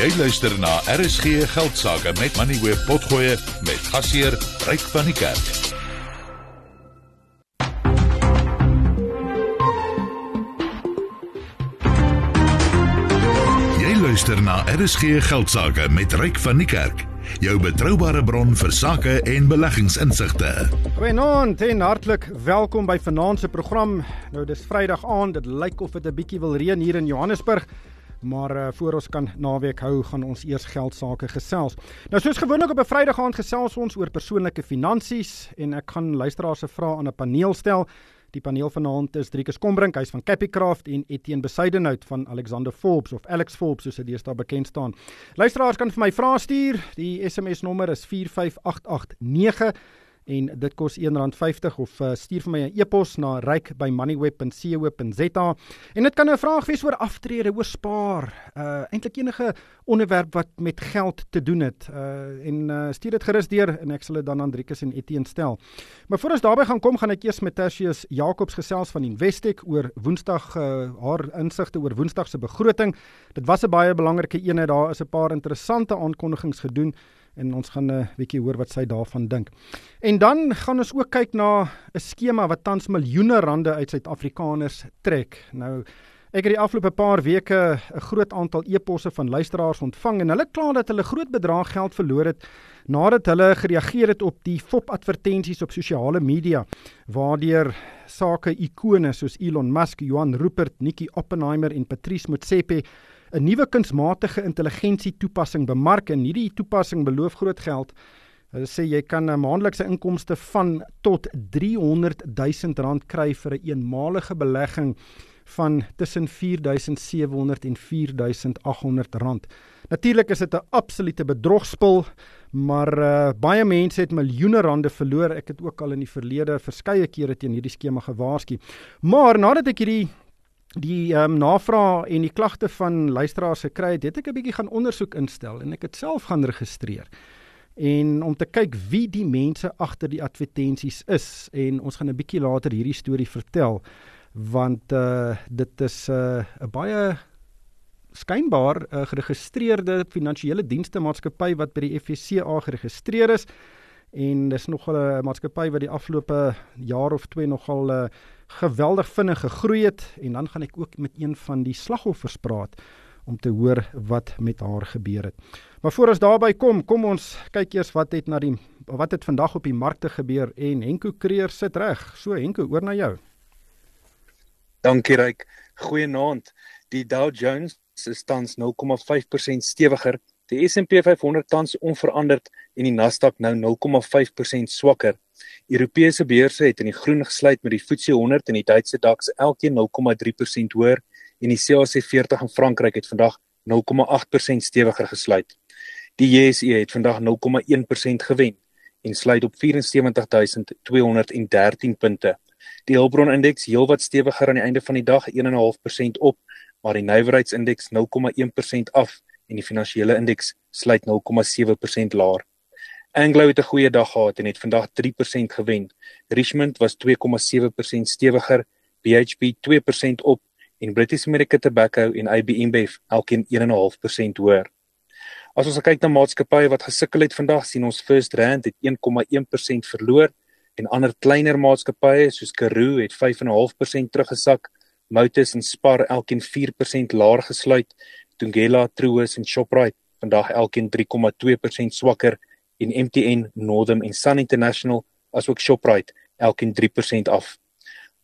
Jy luister na RSG Geldsaake met Money Web Potgoe met gasheer Ryk van die Kerk. Jy luister na RSG Geldsaake met Ryk van die Kerk. Jou betroubare bron vir sake en beleggingsinsigte. Goeienaand en hartlik welkom by Vanaand se program. Nou dis Vrydag aand, dit lyk of dit 'n bietjie wil reën hier in Johannesburg. Maar uh, voor ons kan naweek hou, gaan ons eers geld sake gesels. Nou soos gewoonlik op 'n Vrydag aand gesels ons oor persoonlike finansies en ek gaan luisteraars se vrae aan 'n paneel stel. Die paneel vanaand is Driekus Kombrink, hy's van Capicraft en Etienne Besuidenhout van Alexander Forbes of Alex Forbes soos hy deesdae bekend staan. Luisteraars kan vir my vrae stuur. Die SMS nommer is 45889 en dit kos R1.50 of uh, stuur vir my 'n e-pos na ryk@moneyweb.co.za en dit kan 'n vraag wees oor aftrede, oor spaar, uh eintlik enige onderwerp wat met geld te doen het. Uh en uh, stuur dit gerus deur en ek sal dit dan aan Driekus en Etienne stel. Maar voor ons daarby gaan kom, gaan ek eers met Tertius Jacobs gesels van Investec oor Woensdag uh, haar insigte oor Woensdag se begroting. Dit was 'n baie belangrike eenheid. Daar is 'n paar interessante aankondigings gedoen en ons gaan 'n bietjie hoor wat sy daarvan dink. En dan gaan ons ook kyk na 'n skema wat tans miljoene rande uit Suid-Afrikaners trek. Nou ek het die afgelope paar weke 'n groot aantal e-posse van luisteraars ontvang en hulle kla dat hulle groot bedrag geld verloor het nadat hulle gereageer het op die fop advertensies op sosiale media waardeur sake ikone soos Elon Musk, Johan Rupert, Nikki Oppenheimer en Patrice Motsepe 'n nuwe kunsmatige intelligensie toepassing bemark en hierdie toepassing beloof groot geld. Hulle sê jy kan 'n maandelikse inkomste van tot 300 000 rand kry vir 'n een eenmalige belegging van tussen 4700 en 4800 rand. Natuurlik is dit 'n absolute bedrogspel, maar uh, baie mense het miljoene rande verloor. Ek het ook al in die verlede verskeie kere teen hierdie skema gewaarsku. Maar nadat ek hierdie die ehm um, navraag en die klagte van luisteraars gekry het, het ek 'n bietjie gaan ondersoek instel en ek het self gaan registreer. En om te kyk wie die mense agter die advertensies is en ons gaan 'n bietjie later hierdie storie vertel want uh dit is 'n uh, 'n baie skynbaar uh, geregistreerde finansiële dienste maatskappy wat by die FSCA geregistreer is en dis nogal 'n maatskappy wat die afgelope jaar of twee nogal 'n uh, geweldig vinnig gegroei het en dan gaan ek ook met een van die slagoffers praat om te hoor wat met haar gebeur het. Maar voor ons daarby kom, kom ons kyk eers wat het na die wat het vandag op die markte gebeur en Henko Kreer sit reg. So Henko, oor na jou. Dankie Ryk. Goeienaand. Die Dow Jones is tans 0,5% stewiger. Die S&P 500 tans onveranderd en die Nasdaq nou 0,5% swakker. Europese beurse het in die groen gesluit met die FTSE 100 en die Duitse DAX elkeen 0,3% hoër en die CAC 40 in Frankryk het vandag 0,8% stewiger gesluit. Die JSE het vandag 0,1% gewen en sluit op 74213 punte. Die Hulbron indeks heelwat stewiger aan die einde van die dag 1.5% op, maar die nywerheidsindeks 0,1% af en die finansiële indeks sluit 0,7% laer. Anglo het 'n goeie dag gehad en het vandag 3% gewen. Richmond was 2,7% stewiger, BHP 2% op en British American Tobacco en AB InBev elkeen 1.5% hoër. As ons kyk na maatskappye wat gesukkel het vandag, sien ons First Rand het 1,1% verloor en ander kleiner maatskappye soos Karoo het 5.5% teruggesak. Motus en Spar elkeen 4% laer gesluit. Tungela, Truworths en Shoprite vandag elkeen 3,2% swakker en MTN, Northam en Sun International asook Shoprite elkeen 3% af.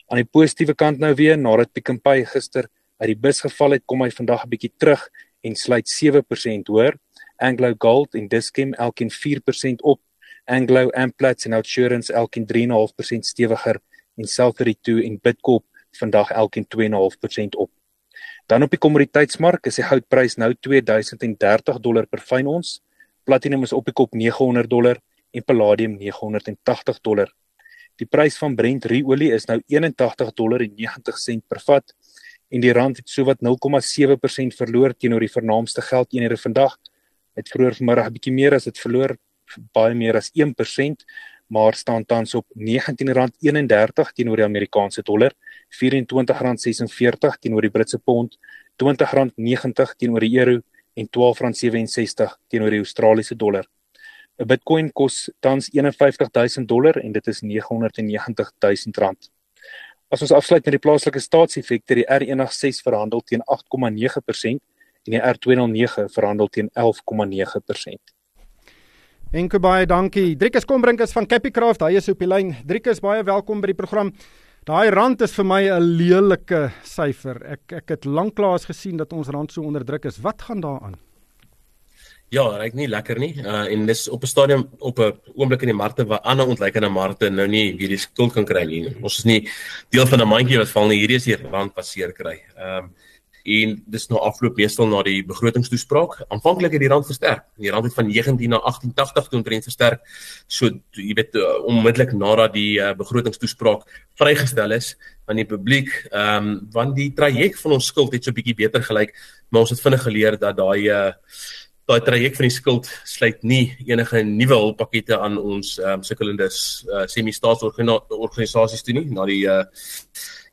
Aan die positiewe kant nou weer, nadat Pick n Pay gister uit die bus geval het, kom hy vandag 'n bietjie terug en sluit 7% hoër. Anglo Gold en Dischem elkeen 4% op. Anglo Amplats en Outsurance elkeen 3.5% stewiger en Selfridge en Bidcorp vandag elkeen 2.5% op. Dan op die kommoditeitsmark is die goudprys nou 2030 dollar per fyn ons Platinum is op die kop 900 dollar en palladium 980 dollar. Die prys van Brent ruolie is nou 81 dollar en 90 sent per vat en die rand het sowat 0,7% verloor teenoor die vernaamste geldeenhede vandag. Het vroeër vanmiddag 'n bietjie meer as dit verloor, baie meer as 1%, maar staan tans op R19.31 teenoor die Amerikaanse dollar, R24.46 teenoor die Britse pond, R20.90 teenoor die euro en R12.67 teenoor die Australiese dollar. 'n Bitcoin kos tans 51000 dollar en dit is 990000 rand. As ons afsluit met die plaaslike staatseffekte, die R106 verhandel teen 8,9% en die R209 verhandel teen 11,9%. Enke baie dankie. Driekus Kombrink is van Capicraft. Hy is op die lyn. Driekus, baie welkom by die program. Daai rand is vir my 'n lelike syfer. Ek ek het lanklaas gesien dat ons rand so onder druk is. Wat gaan daaraan? Ja, ryk nie lekker nie. Uh en dis op 'n stadium op 'n oomblik in die markte waar ander ontlikeende markte nou nie hierdie skuld kan kry nie. Ons is nie deel van 'n mandjie wat val nie. Hierdie is die rand wat seer kry. Ehm um, en dis nou afloop meestal na die begrotingstoespraak. Aanvanklik het die rand versterk. Die rand het van 19 na 18.80 toe omtrent versterk. So jy weet uh, onmiddellik nadat die uh, begrotingstoespraak vrygestel is aan die publiek, ehm um, want die traject van ons skuld het so 'n bietjie beter gelyk, maar ons het vinnig geleer dat daai uh, daai traject van die skuld sluit nie enige nuwe hulppakkette aan ons ehm um, sukkelende uh, semi-staatsorganisasies toe nie na die uh,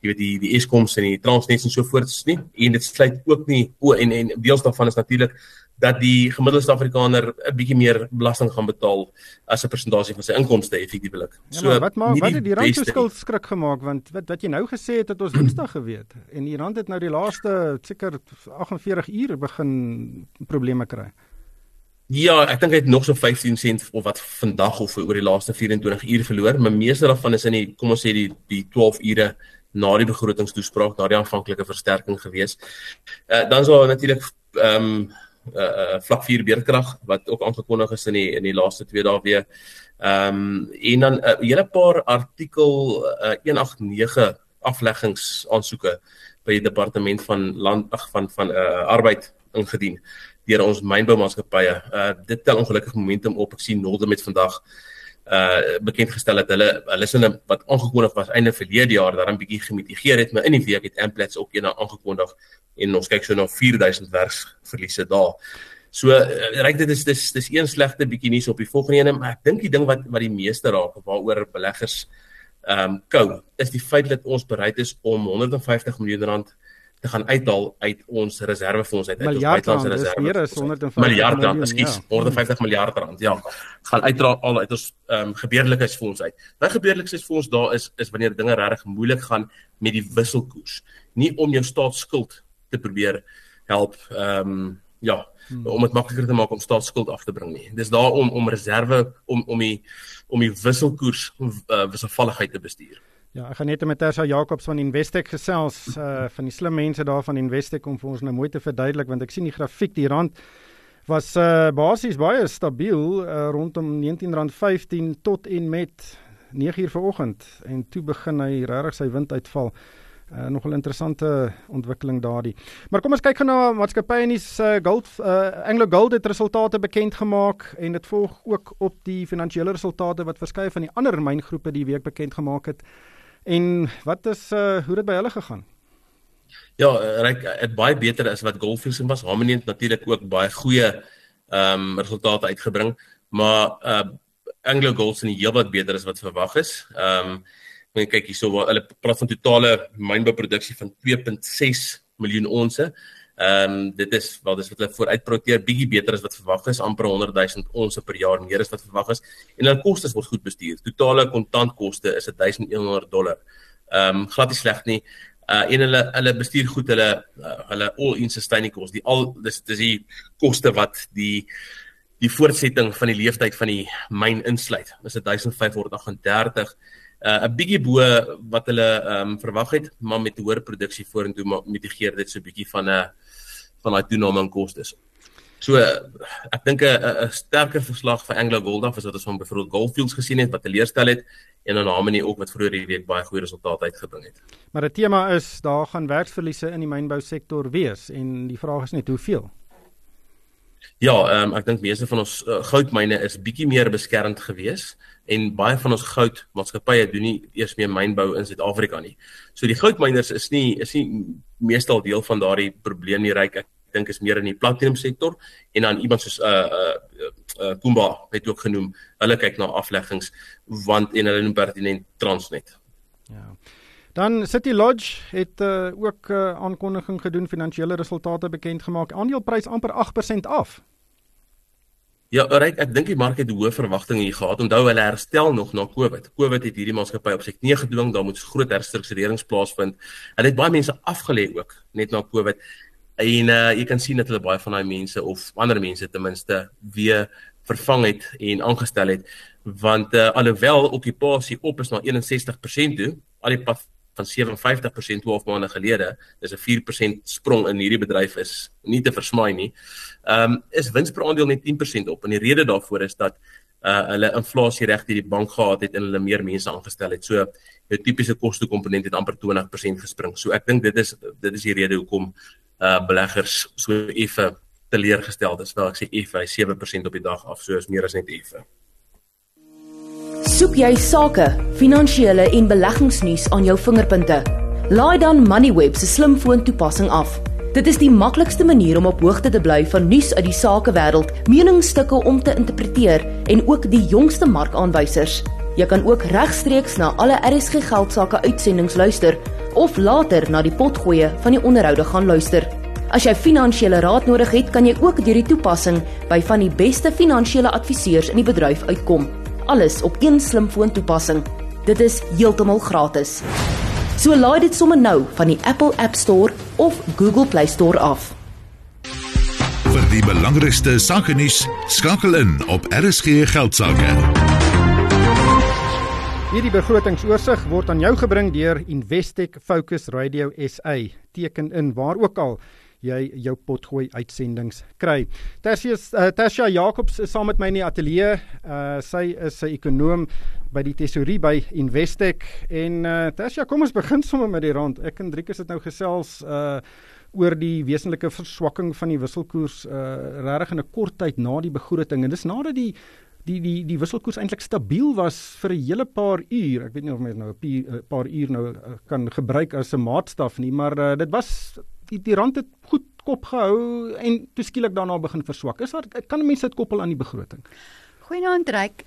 jy weet die die Eskoms en die Transnet en so voorts nie en dit sluit ook nie o en en deels daarvan is natuurlik dat die gemiddelde Suid-Afrikaner 'n bietjie meer belasting gaan betaal as 'n persentasie van sy inkomste effektiewelik. Ja, so wat maak wat het die rand skuld skrik gemaak want wat wat jy nou gesê het dat ons Woensdag geweet en die rand het nou die laaste seker 48 uur begin probleme kry. Ja, ek dink hy het nog so 15 sent of wat vandag of oor die laaste 24 uur verloor, maar meeste daarvan is in die kom ons sê die die 12 ure na die begrotingstoespraak, daardie aanvanklike versterking gewees. Uh dan sou natuurlik ehm um, uh vlak 4 beerdkrag wat ook aangekondig is in die in die laaste 2 dae weer. Ehm um, en dan 'n uh, hele paar artikel uh, 189 afleggings aansoeke by die departement van land ag van van uh arbeid ingedien deur ons mynboumaatskappye. Uh dit tel ongelukkig momentum op. Ek sien Nolde met vandag uh bekend gestel dat hulle hulle sinne wat aangekondig was einde verlede jaar daarin bietjie gemitigeer het, maar in die week het Amplats ook een aangekondig en ons kyk so na 4000 werksverliese daar. So uh, reik dit is dis dis een slegte bietjie nuus op die volgende ene, maar ek dink die ding wat wat die meeste raak waaroor beleggers ehm um, kou, is die feit dat ons bereid is om 150 miljoen rand te gaan uithaal uit ons reservefonds uit uit ons buitelandse reserve. Miljard rand, ekskuus, ja. 150 miljard rand. Ja. Gaan uitdra al uit ons ehm um, gebeurlikheidsfonds uit. Wat gebeurlikheidsfonds daar is is wanneer dinge regtig moeilik gaan met die wisselkoers. Nie om jou staatsskuld te probeer help ehm um, ja, hmm. om dit makliker te maak om staatsskuld af te bring nie. Dis daar om om reserve om om die om die wisselkoers uh, wisselvalligheid te bestuur. Ja, ek gaan net met Tersa Jacobs van Investec gesels, uh van die slim mense daar van Investec om vir ons nou mooi te verduidelik want ek sien die grafiek die rand was uh basies baie stabiel uh, rondom R19.15 tot en met 9uur vanoggend en toe begin hy regtig sy wind uitval. Uh, nog 'n interessante ontwikkeling daardie. Maar kom ons kyk gou na maatskappye in die uh, gold uh, Anglo Gold het resultate bekend gemaak en dit volg ook op die finansiële resultate wat verskeie van die ander myngroepe die week bekend gemaak het. En wat is uh hoe dit by hulle gegaan? Ja, reg dit baie beter as wat Goldfields was. Harmony het natuurlik ook baie goeie ehm um, resultate uitgebring, maar uh Anglo Gold se heelwat beter as wat verwag is. Ehm um, wanneer kyk hierso waar hulle praat van totale mynbouproduksie van 2.6 miljoen onsse. Ehm um, dit is wel dis wat hulle vooruitprojekteer bietjie beter as wat verwag is, amper 100 000 ons per jaar meer as wat verwag is. En hulle kostes word goed bestuur. Totale kontantkoste is 1100 dollar. Ehm um, glad nie sleg nie. Uh en hulle hulle bestuur goed hulle uh, hulle all-in sustaining cost. Die al dis dis die koste wat die die voortsetting van die leeftyd van die myn insluit. Dis 1538 uh, 'n bietjie bo wat hulle ehm um, verwag het, maar met hoër produksie vorentoe mitigeer dit so 'n bietjie van 'n uh, van daai toename in kostes. So ek dink 'n sterker verslag vir Anglo Gold af is wat ons van byvoorbeeld Goldfields gesien het wat teleurstel het en dan Harmony ook wat vroeër hierdie week baie goeie resultate uitgebring het. Maar die tema is daar gaan werksverliese in die mynbou sektor wees en die vraag is net hoeveel. Ja, ehm um, ek dink meeste van ons uh, goudmyne is bietjie meer beskermd geweest en baie van ons goudmaatskappye doen nie eers meer mynbou in Suid-Afrika nie. So die goudmyners is nie is nie meestal deel van daardie probleem nie ryk. Ek dink is meer in die platinum sektor en dan iemand soos uh uh, uh Kumba het ook genoem. Hulle kyk na afleggings want en hulle noem pertinent Transnet. Ja. Dan City Lodge het uh, ook 'n uh, aankondiging gedoen, finansiële resultate bekend gemaak. Aandeleprys amper 8% af. Ja, reg, ek dink die mark het hoë verwagtinge hier gehad. Onthou hulle herstel nog na Covid. Covid het hierdie maatskappy op sy knie gedwing, daar moet groot herstrukturerings plaasvind. Hulle het baie mense afgelê ook net na Covid. En uh, jy kan sien dat hulle baie van daai mense of ander mense ten minste weer vervang het en aangestel het want uh, alhoewel okupasie op is na 61% toe, al die pad van 57% 12 maande gelede, dis 'n 4% sprong in hierdie bedryf is nie te versmaai nie. Ehm um, is wins per aandeel net 10% op en die rede daarvoor is dat uh hulle inflasie reg deur die bank gehad het en hulle meer mense aangestel het. So jou tipiese koste komponent het amper 20% gespring. So ek dink dit is dit is die rede hoekom uh beleggers so effe teleurgesteld is. Wel ek sê effe 7% op die dag af, so is meer as net effe. Soek jy sake, finansiële en beleggingsnuus aan jou vingerpunte? Laai dan Moneyweb se slimfoon toepassing af. Dit is die maklikste manier om op hoogte te bly van nuus uit die sakewêreld, meningsstukke om te interpreteer en ook die jongste markaanwysers. Jy kan ook regstreeks na alle RSG geldsaake uitsendings luister of later na die potgoeie van die onderhoude gaan luister. As jy finansiële raad nodig het, kan jy ook deur die toepassing by van die beste finansiële adviseurs in die bedryf uitkom alles op een slimfoon toepassing. Dit is heeltemal gratis. So laai dit sommer nou van die Apple App Store of Google Play Store af. Vir die belangrikste sake nuus, skakel in op RSG Geldsaake. Hierdie begrotingsoorsig word aan jou gebring deur Investec Focus Radio SA. Teken in waar ook al jy jou potgooi uitsendings kry. Tersia uh, Tersia Jacobs is saam met my in die ateljee. Uh, sy is 'n ekonom by die tesorie by Investec en uh, Tersia, kom ons begin sommer met die rand. Ek en Driekus het nou gesels uh oor die wesenlike verswakking van die wisselkoers uh regtig in 'n kort tyd na die begroting en dis nadat die die die die wisselkoers eintlik stabiel was vir 'n hele paar uur. Ek weet nie of mens nou 'n paar uur nou kan gebruik as 'n maatstaf nie, maar uh, dit was die die rand het goed kop gehou en toe skielik daarna begin verswak. Is daar kan mense dit koppel aan die begroting? Goeienaand Ryk.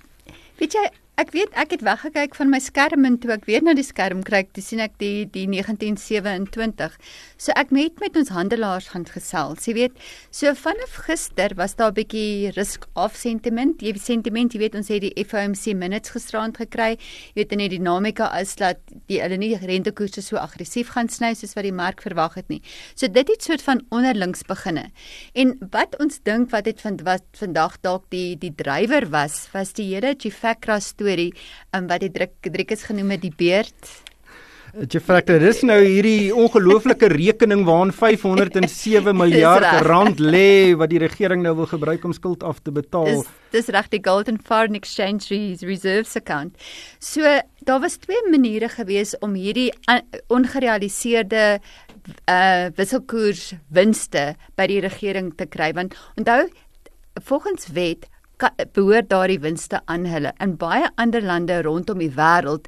Weet jy, Ek weet ek het weggekyk van my skerm en toe ek weer na die skerm kyk, toe sien ek die die 1927. So ek het met ons handelaars gaan gesels. Jy weet, so vanaf gister was daar 'n bietjie risk off sentiment. Jy sentiment, jy weet ons het die FOMC minutes gisterand gekry. Jy weet in die dinamika is dat die hulle nie rentekoerse so aggressief gaan sny soos wat die mark verwag het nie. So dit het soort van onderlings beginne. En wat ons dink wat het van wat vandag dalk die die drywer was, was die hele Chifakra storie um, wat die Driekus genoem het die beerd. Jy fakter, dis nou hierdie ongelooflike rekening waarin 507 miljard rand lê wat die regering nou wil gebruik om skuld af te betaal. Dis dis reg die Golden Foreign Exchange Reserves account. So daar was twee maniere gewees om hierdie ongerealiseerde uh wisselkoers winste by die regering te kry want onthou volgens wet behoort daardie winste aan hulle. In baie ander lande rondom die wêreld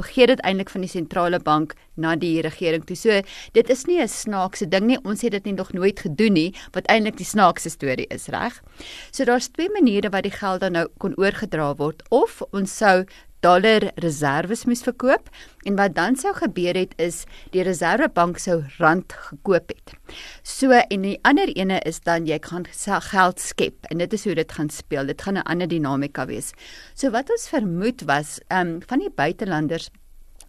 gee dit eintlik van die sentrale bank na die regering toe. So dit is nie 'n snaakse ding nie. Ons het dit nie nog nooit gedoen nie wat eintlik die snaakse storie is, reg? So daar's twee maniere wat die geld dan nou kon oorgedra word of ons sou dollar reserves moes verkoop en wat dan sou gebeur het is die reservebank sou rand gekoop het. So en die ander ene is dan jy gaan geld skep en dit is hoe dit gaan speel. Dit gaan 'n ander dinamika wees. So wat ons vermoed was, ehm um, van die buitelanders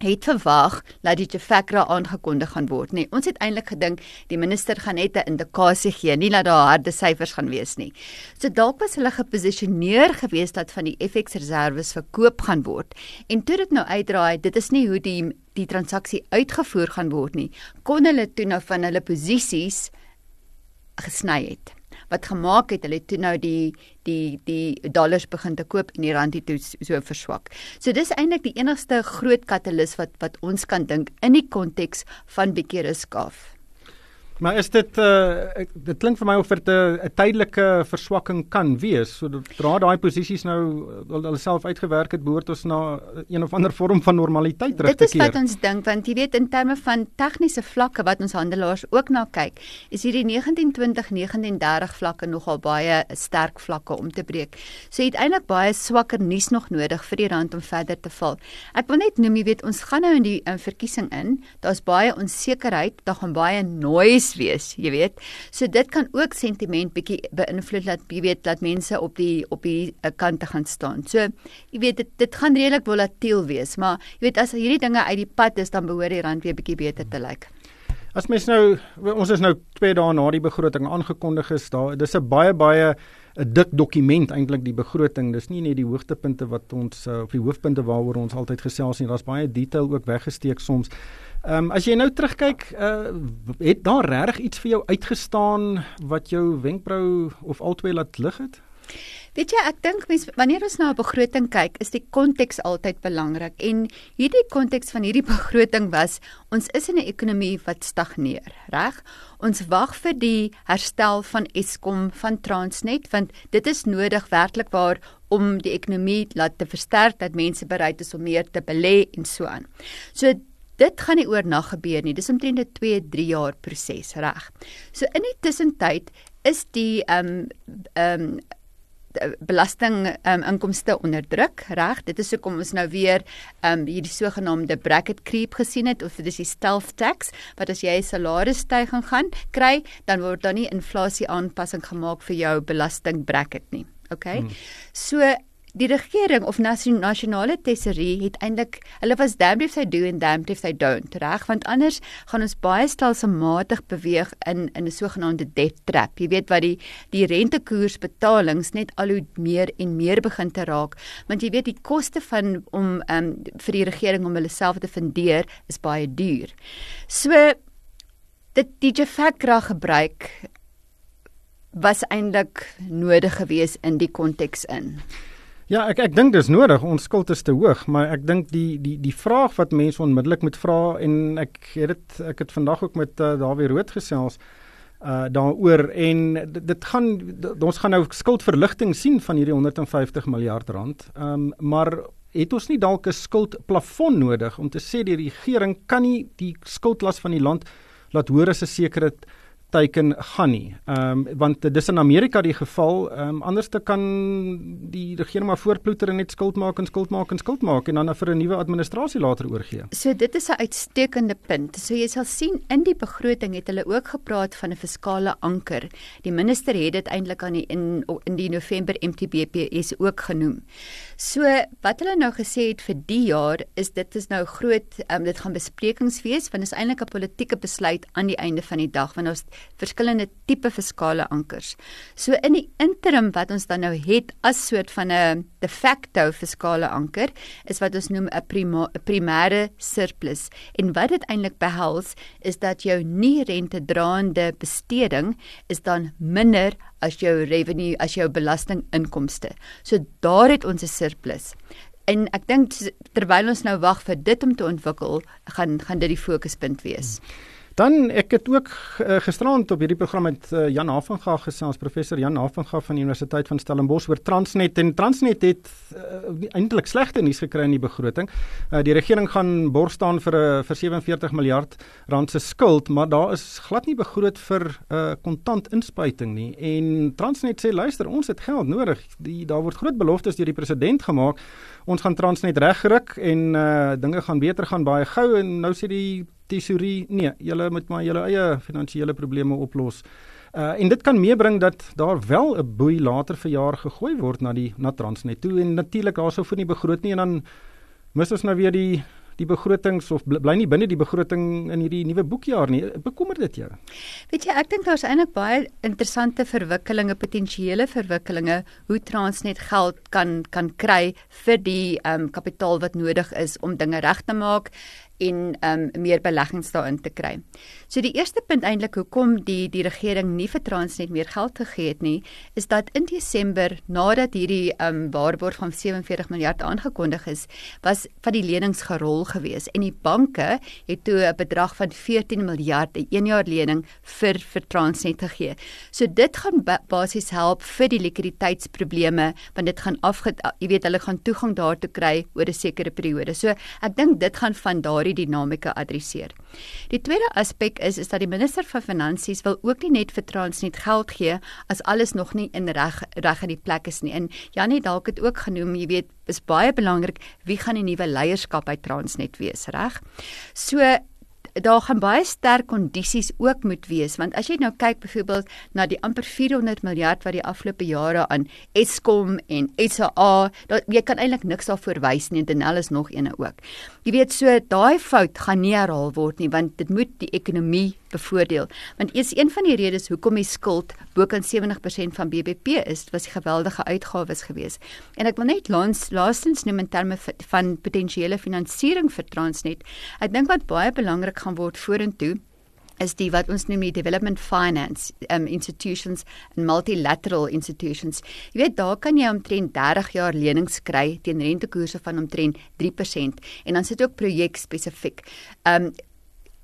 het verwag dat die Jefakra aangekondig gaan word, nê. Nee, ons het eintlik gedink die minister gaan net 'n indikasie gee, nie dat daar harde syfers gaan wees nie. So dalk was hulle geposisioneer geweest dat van die FX reserves verkoop gaan word. En toe dit nou uitdraai, dit is nie hoe die die transaksie uitgevoer gaan word nie. Kon hulle toe nou van hulle posisies gesny het wat gemaak het hulle toe nou die die die dollars begin te koop en die rand het so verswak. So dis eintlik die enigste groot katalis wat wat ons kan dink in die konteks van bietjie risk af. Maar is dit uh dit klink vir my of dit 'n uh, tydelike verswakking kan wees. So dra daai posisies nou hulle self uitgewerk het, behoort ons na een of ander vorm van normaliteit terug te keer. Dit is wat ons dink want jy weet in terme van tegniese vlakke wat ons handelaars ook na kyk, is hierdie 1920 1930 vlakke nogal baie sterk vlakke om te breek. So jy het eintlik baie swakker nuus nog nodig vir die rand om verder te val. Ek wil net noem jy weet ons gaan nou in die in verkiesing in. Daar's baie onsekerheid, daar gaan baie noise wees, jy weet. So dit kan ook sentiment bietjie beïnvloed dat jy weet dat mense op die op die uh, kante gaan staan. So jy weet dit dit gaan redelik volatiel wees, maar jy weet as hierdie dinge uit die pad is dan behoort die rand weer bietjie beter te lyk. As mens nou ons is nou 2 dae na die begroting aangekondig is, daar dis 'n baie baie 'n dik dokument eintlik die begroting. Dis nie net die hoogtepunte wat ons uh, of die hoofpunte waaroor ons altyd gesels nie. Daar's baie detail ook weggesteek soms. Ehm um, as jy nou terugkyk, uh, het daar regtig iets vir jou uitgestaan wat jou wenkbrau of albei laat lig het? Weet jy, ek dink mens wanneer ons na 'n begroting kyk, is die konteks altyd belangrik. En hierdie konteks van hierdie begroting was ons is in 'n ekonomie wat stagneer, reg? Ons wag vir die herstel van Eskom, van Transnet, want dit is nodig werklik waar om die ekonomie laat te versterk dat mense bereid is om meer te belê en so aan. So Dit gaan nie oornag gebeur nie. Dis omtrent 'n 2-3 jaar proses, reg. So in die tussentyd is die ehm um, ehm um, belasting um, inkomste onderdruk, reg? Dit is hoekom ons nou weer um hierdie sogenaamde bracket creep gesien het of dis die stealth tax wat as jy 'n salarisstygings gaan kry, dan word daar nie inflasie aanpassing gemaak vir jou belasting bracket nie. Okay? Hmm. So die regering of nasionale tesorie het eintlik hulle was damned if they do and damned if they don't reg? Want anders gaan ons baie stelselmatig beweeg in in 'n sogenaamde debt trap. Jy weet wat die die rentekoersbetalings net al hoe meer en meer begin te raak. Want jy weet die koste van om um, vir die regering om hulle self te fundeer is baie duur. So dit die Jafakra gebruik was eintlik nodig geweest in die konteks in Ja, ek ek dink dis nodig. Ons skuld is te hoog, maar ek dink die die die vraag wat mense onmiddellik moet vra en ek het dit ek het vandag ook met uh, Dawie Rood gesels uh daaroor en dit, dit gaan ons gaan nou skuldverligting sien van hierdie 150 miljard rand. Ehm um, maar het ons nie dalk 'n skuldplafon nodig om te sê die regering kan nie die skuldlas van die land laat hoor as 'n sekere teiken gaan nie. Ehm um, want dis in Amerika die geval. Ehm um, anders te kan die regering maar voortploeter en net skuld maak en skuld maak en skuld maak en dan vir 'n nuwe administrasie later oorgee. So dit is 'n uitstekende punt. So jy sal sien in die begroting het hulle ook gepraat van 'n fiskale anker. Die minister het dit eintlik aan die in in die November MTBPS ook genoem. So wat hulle nou gesê het vir die jaar is dit is nou groot um, dit gaan besprekings wees want is eintlik 'n politieke besluit aan die einde van die dag want ons verskillende tipe fiskale ankers. So in die interim wat ons dan nou het as soort van 'n de facto fiskale anker is wat ons noem 'n primêre surplus. En wat dit eintlik behels is dat jou nie rentedraande besteding is dan minder as jou revenue as jou belastinginkomste. So daar het ons 'n surplus. En ek dink terwyl ons nou wag vir dit om te ontwikkel, gaan gaan dit die fokuspunt wees. Hmm. Dan ek het ook uh, gisterand op hierdie program met uh, Jan Havenga gesels, professor Jan Havenga van die Universiteit van Stellenbosch oor Transnet en Transnet het uh, eintlik slegte nuus gekry in die begroting. Uh, die regering gaan borg staan vir 'n uh, vir 47 miljard rand se skuld, maar daar is glad nie begroot vir 'n uh, kontant inspuiting nie. En Transnet sê luister, ons het geld nodig. Die daar word groot beloftes deur die president gemaak. Ons gaan Transnet regryk en uh, dinge gaan beter gaan baie gou en nou sê die tesourie nee, julle moet maar julle eie finansiële probleme oplos. Uh en dit kan meebring dat daar wel 'n boei later vir jaar gegooi word na die na Transnet toe en natuurlik daarsou vir nie begroot nie en dan mis ons nou weer die die begrotings of bly nie binne die begroting in hierdie nuwe boekjaar nie. Bekommer dit jou? Weet jy, ek dink daar's eintlik baie interessante verwikkelinge, potensiële verwikkelinge hoe Transnet geld kan kan kry vir die ehm um, kapitaal wat nodig is om dinge reg te maak en um meer beleggings daarin te kry. So die eerste punt eintlik hoekom die die regering nie vir Transnet meer geld gegee het nie, is dat in Desember nadat hierdie um waarborg van 47 miljard aangekondig is, was van die lenings gerol gewees en die banke het toe 'n bedrag van 14 miljard 'n 1 jaar lening vir vir Transnet gegee. So dit gaan basies help vir die likwiditeitsprobleme want dit gaan afge jy weet hulle gaan toegang daartoe kry oor 'n sekere periode. So ek dink dit gaan van daardie dinamika adresseer. Die tweede aspek is is dat die minister van finansies wil ook nie net vir Transnet geld gee as alles nog nie in reg reg in die plek is nie. En Janie dalk het ook genoem, jy weet, is baie belangrik wie gaan die nuwe leierskap by Transnet wees, reg? So daar gaan baie sterk kondisies ook moet wees want as jy nou kyk byvoorbeeld na die amper 400 miljard wat die afgelope jare aan Eskom en SA, jy kan eintlik niks daarvoor wys nie en Denel is nog eene ook. Jy weet so daai fout gaan nie herhaal word nie want dit moet die ekonomie bevoordeel. Want is een van die redes hoekom die skuld bo kan 70% van BBP is, was die geweldige uitgawes gewees. En ek wil net laas, laastens noem in terme van potensiële finansiering vir Transnet. Ek dink wat baie belangrik gaan word vorentoe is die wat ons noem die development finance um, institutions en multilateral institutions. Jy weet daar kan jy omtrent 30 jaar lenings kry teen rentekoerse van omtrent 3% en dan sit ook projek spesifiek. Um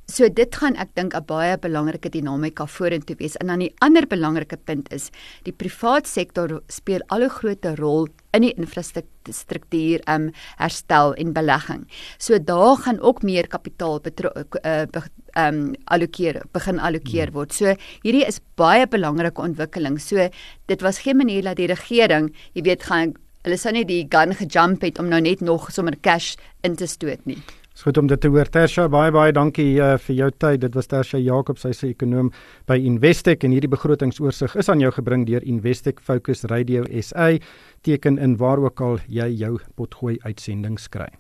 So dit gaan ek dink 'n baie belangrike dinamika vorentoe wees. En dan die ander belangrike punt is die privaat sektor speel al 'n groter rol in die infrastruktuur um herstel en belegging. So daar gaan ook meer kapitaal uh, be, um allokeer begin allokeer word. So hierdie is baie belangrike ontwikkeling. So dit was geen manier dat die regering, jy weet, gaan hulle sou net die gun gejump het om nou net nog sommer cash in te stoot nie. Dis goed om dit te hoor. Tersha, baie baie dankie uh, vir jou tyd. Dit was Tersha Jacobs, sy se ekonom by Investec en hierdie begrotingsoorsig is aan jou gebring deur Investec Focus Radio SA. Teken in waar ook al jy jou potgooi uitsending skry.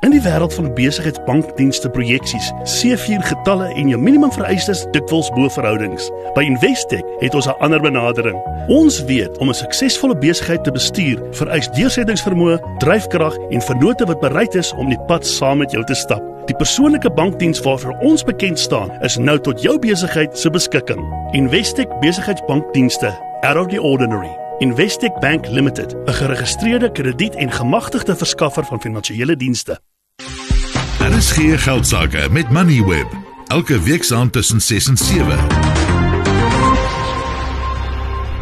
In die wêreld van besigheidsbankdienste projeksies, CV getalle en jou minimum vereistes dikwels bo verhoudings. By Investec het ons 'n ander benadering. Ons weet om 'n suksesvolle besigheid te bestuur, vereis deursettingsvermoë, dryfkrag en vennote wat bereid is om die pad saam met jou te stap. Die persoonlike bankdiens waarvoor ons bekend staan, is nou tot jou besigheid se beskikking. Investec Besigheidsbankdienste, out of the ordinary. Investec Bank Limited, 'n geregistreerde krediet- en gemagtigde verskaffer van finansiële dienste. Daar is geen geld sake met Moneyweb. Elke week saand tussen 6 en 7.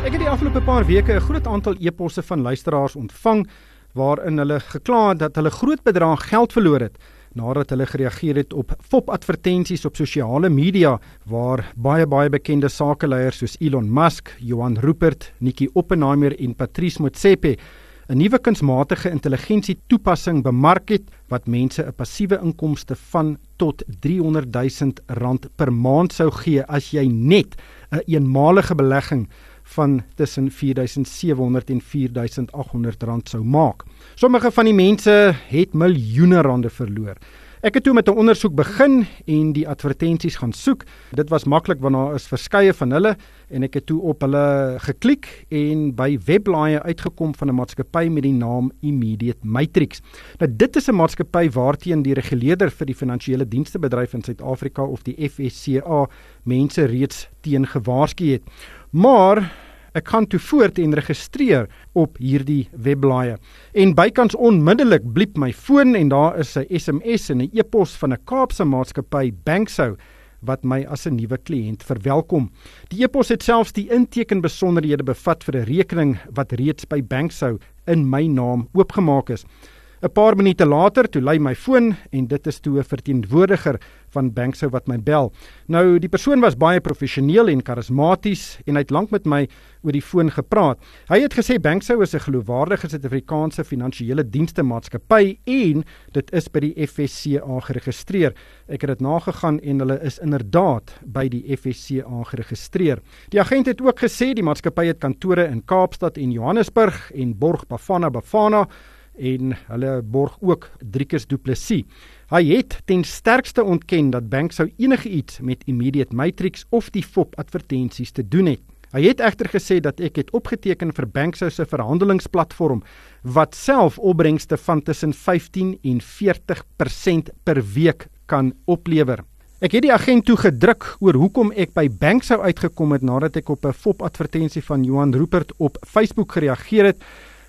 Ek het die afgelope paar weke 'n groot aantal e-posse van luisteraars ontvang waarin hulle gekla het dat hulle groot bedrag geld verloor het nadat hulle gereageer het op fop-advertensies op sosiale media waar baie baie bekende sakeleiers soos Elon Musk, Johan Rupert, Nikki Oppenheimer en Patrice Motsepe 'n nuwe kunsmatige intelligensie toepassing bemark het wat mense 'n passiewe inkomste van tot 300 000 rand per maand sou gee as jy net 'n een eenmalige belegging van tussen 4700 en 4800 rand sou maak. Sommige van die mense het miljoene rande verloor. Ek het toe met 'n ondersoek begin en die advertensies gaan soek. Dit was maklik want daar is verskeie van hulle en ek het toe op hulle geklik en by webblaaie uitgekom van 'n maatskappy met die naam Immediate Matrix. Nou dit is 'n maatskappy waarteen die reguleerder vir die finansiële dienste bedryf in Suid-Afrika of die FSCA mense reeds teen gewaarsku het. Maar Ek gaan toe voort en registreer op hierdie webblaaie. En bykans onmiddellik bliep my foon en daar is 'n SMS en 'n e-pos van 'n Kaapse maatskappy, Banksou, wat my as 'n nuwe kliënt verwelkom. Die e-pos het selfs die inteken besonderhede bevat vir 'n rekening wat reeds by Banksou in my naam oopgemaak is. 'n Paar minute later toe lui my foon en dit is toe 'n verteenwoordiger van Banksou wat my bel. Nou die persoon was baie professioneel en karismaties en hy het lank met my oor die foon gepraat. Hy het gesê Banksou is 'n geloofwaardige Suid-Afrikaanse finansiële dienste maatskappy en dit is by die FSCA geregistreer. Ek het dit nagegaan en hulle is inderdaad by die FSCA geregistreer. Die agent het ook gesê die maatskappy het kantore in Kaapstad en Johannesburg en borg Bafana Bafana en hulle borg ook Driekus Du Plessis. Hy het ten sterkste ontken dat bank sou enige iets met Immediate Matrix of die FOP advertensies te doen het. Hy het egter gesê dat ek het opgeteken vir Banksou se verhandelingsplatform wat self opbrengste van tussen 15 en 40% per week kan oplewer. Ek het die agent toe gedruk oor hoekom ek by Banksou uitgekom het nadat ek op 'n fop advertensie van Johan Rupert op Facebook gereageer het.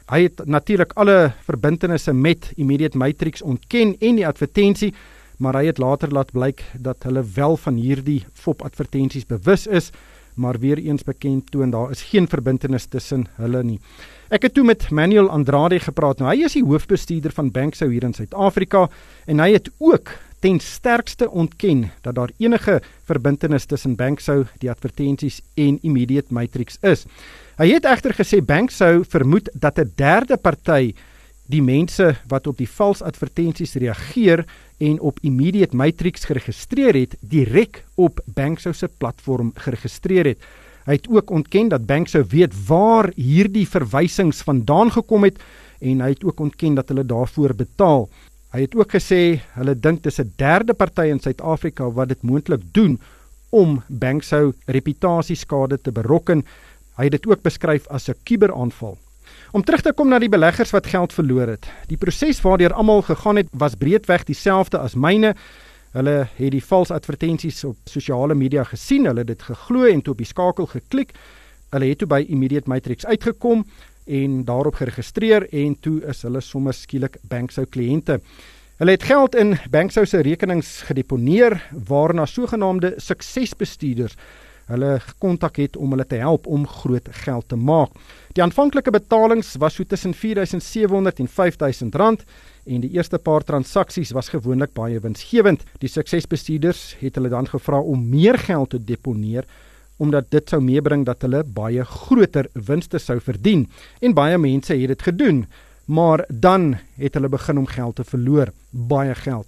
Hy het natuurlik alle verbintenisse met Immediate Matrix ontken en die advertensie, maar hy het later laat blyk dat hulle wel van hierdie fop advertensies bewus is maar weer eens bekend toon daar is geen verbintenis tussen hulle nie. Ek het toe met Manuel Andrade gepraat. Nou hy is die hoofbestuurder van Banksou hier in Suid-Afrika en hy het ook ten sterkste ontken dat daar enige verbintenis tussen Banksou, die advertensies en Immediate Matrix is. Hy het egter gesê Banksou vermoed dat 'n derde party die mense wat op die vals advertensies reageer en op Immediate Matrix geregistreer het, direk op Banksou se platform geregistreer het. Hy het ook ontken dat Banksou weet waar hierdie verwysings vandaan gekom het en hy het ook ontken dat hulle daarvoor betaal. Hy het ook gesê hulle dink dis 'n derde party in Suid-Afrika wat dit moontlik doen om Banksou reputasieskade te berokken. Hy het dit ook beskryf as 'n kuberaanval. Om terug te kom na die beleggers wat geld verloor het. Die proses waardeur almal gegaan het was breedweg dieselfde as myne. Hulle het die vals advertensies op sosiale media gesien, hulle het dit geglo en toe op die skakel geklik. Hulle het toe by Immediate Matrix uitgekom en daarop geregistreer en toe is hulle sommer skielik Banksou kliënte. Hulle het geld in Banksou se rekenings gedeponeer waarna sogenaamde suksesbestuurders hulle gekontak het om hulle te help om groot geld te maak. Die aanvanklike betalings was so tussen 4700 en 5000 rand en die eerste paar transaksies was gewoonlik baie winsgewend. Die suksesbestuurders het hulle dan gevra om meer geld te deponeer omdat dit sou meebring dat hulle baie groter winste sou verdien en baie mense het dit gedoen. Maar dan het hulle begin om geld te verloor, baie geld.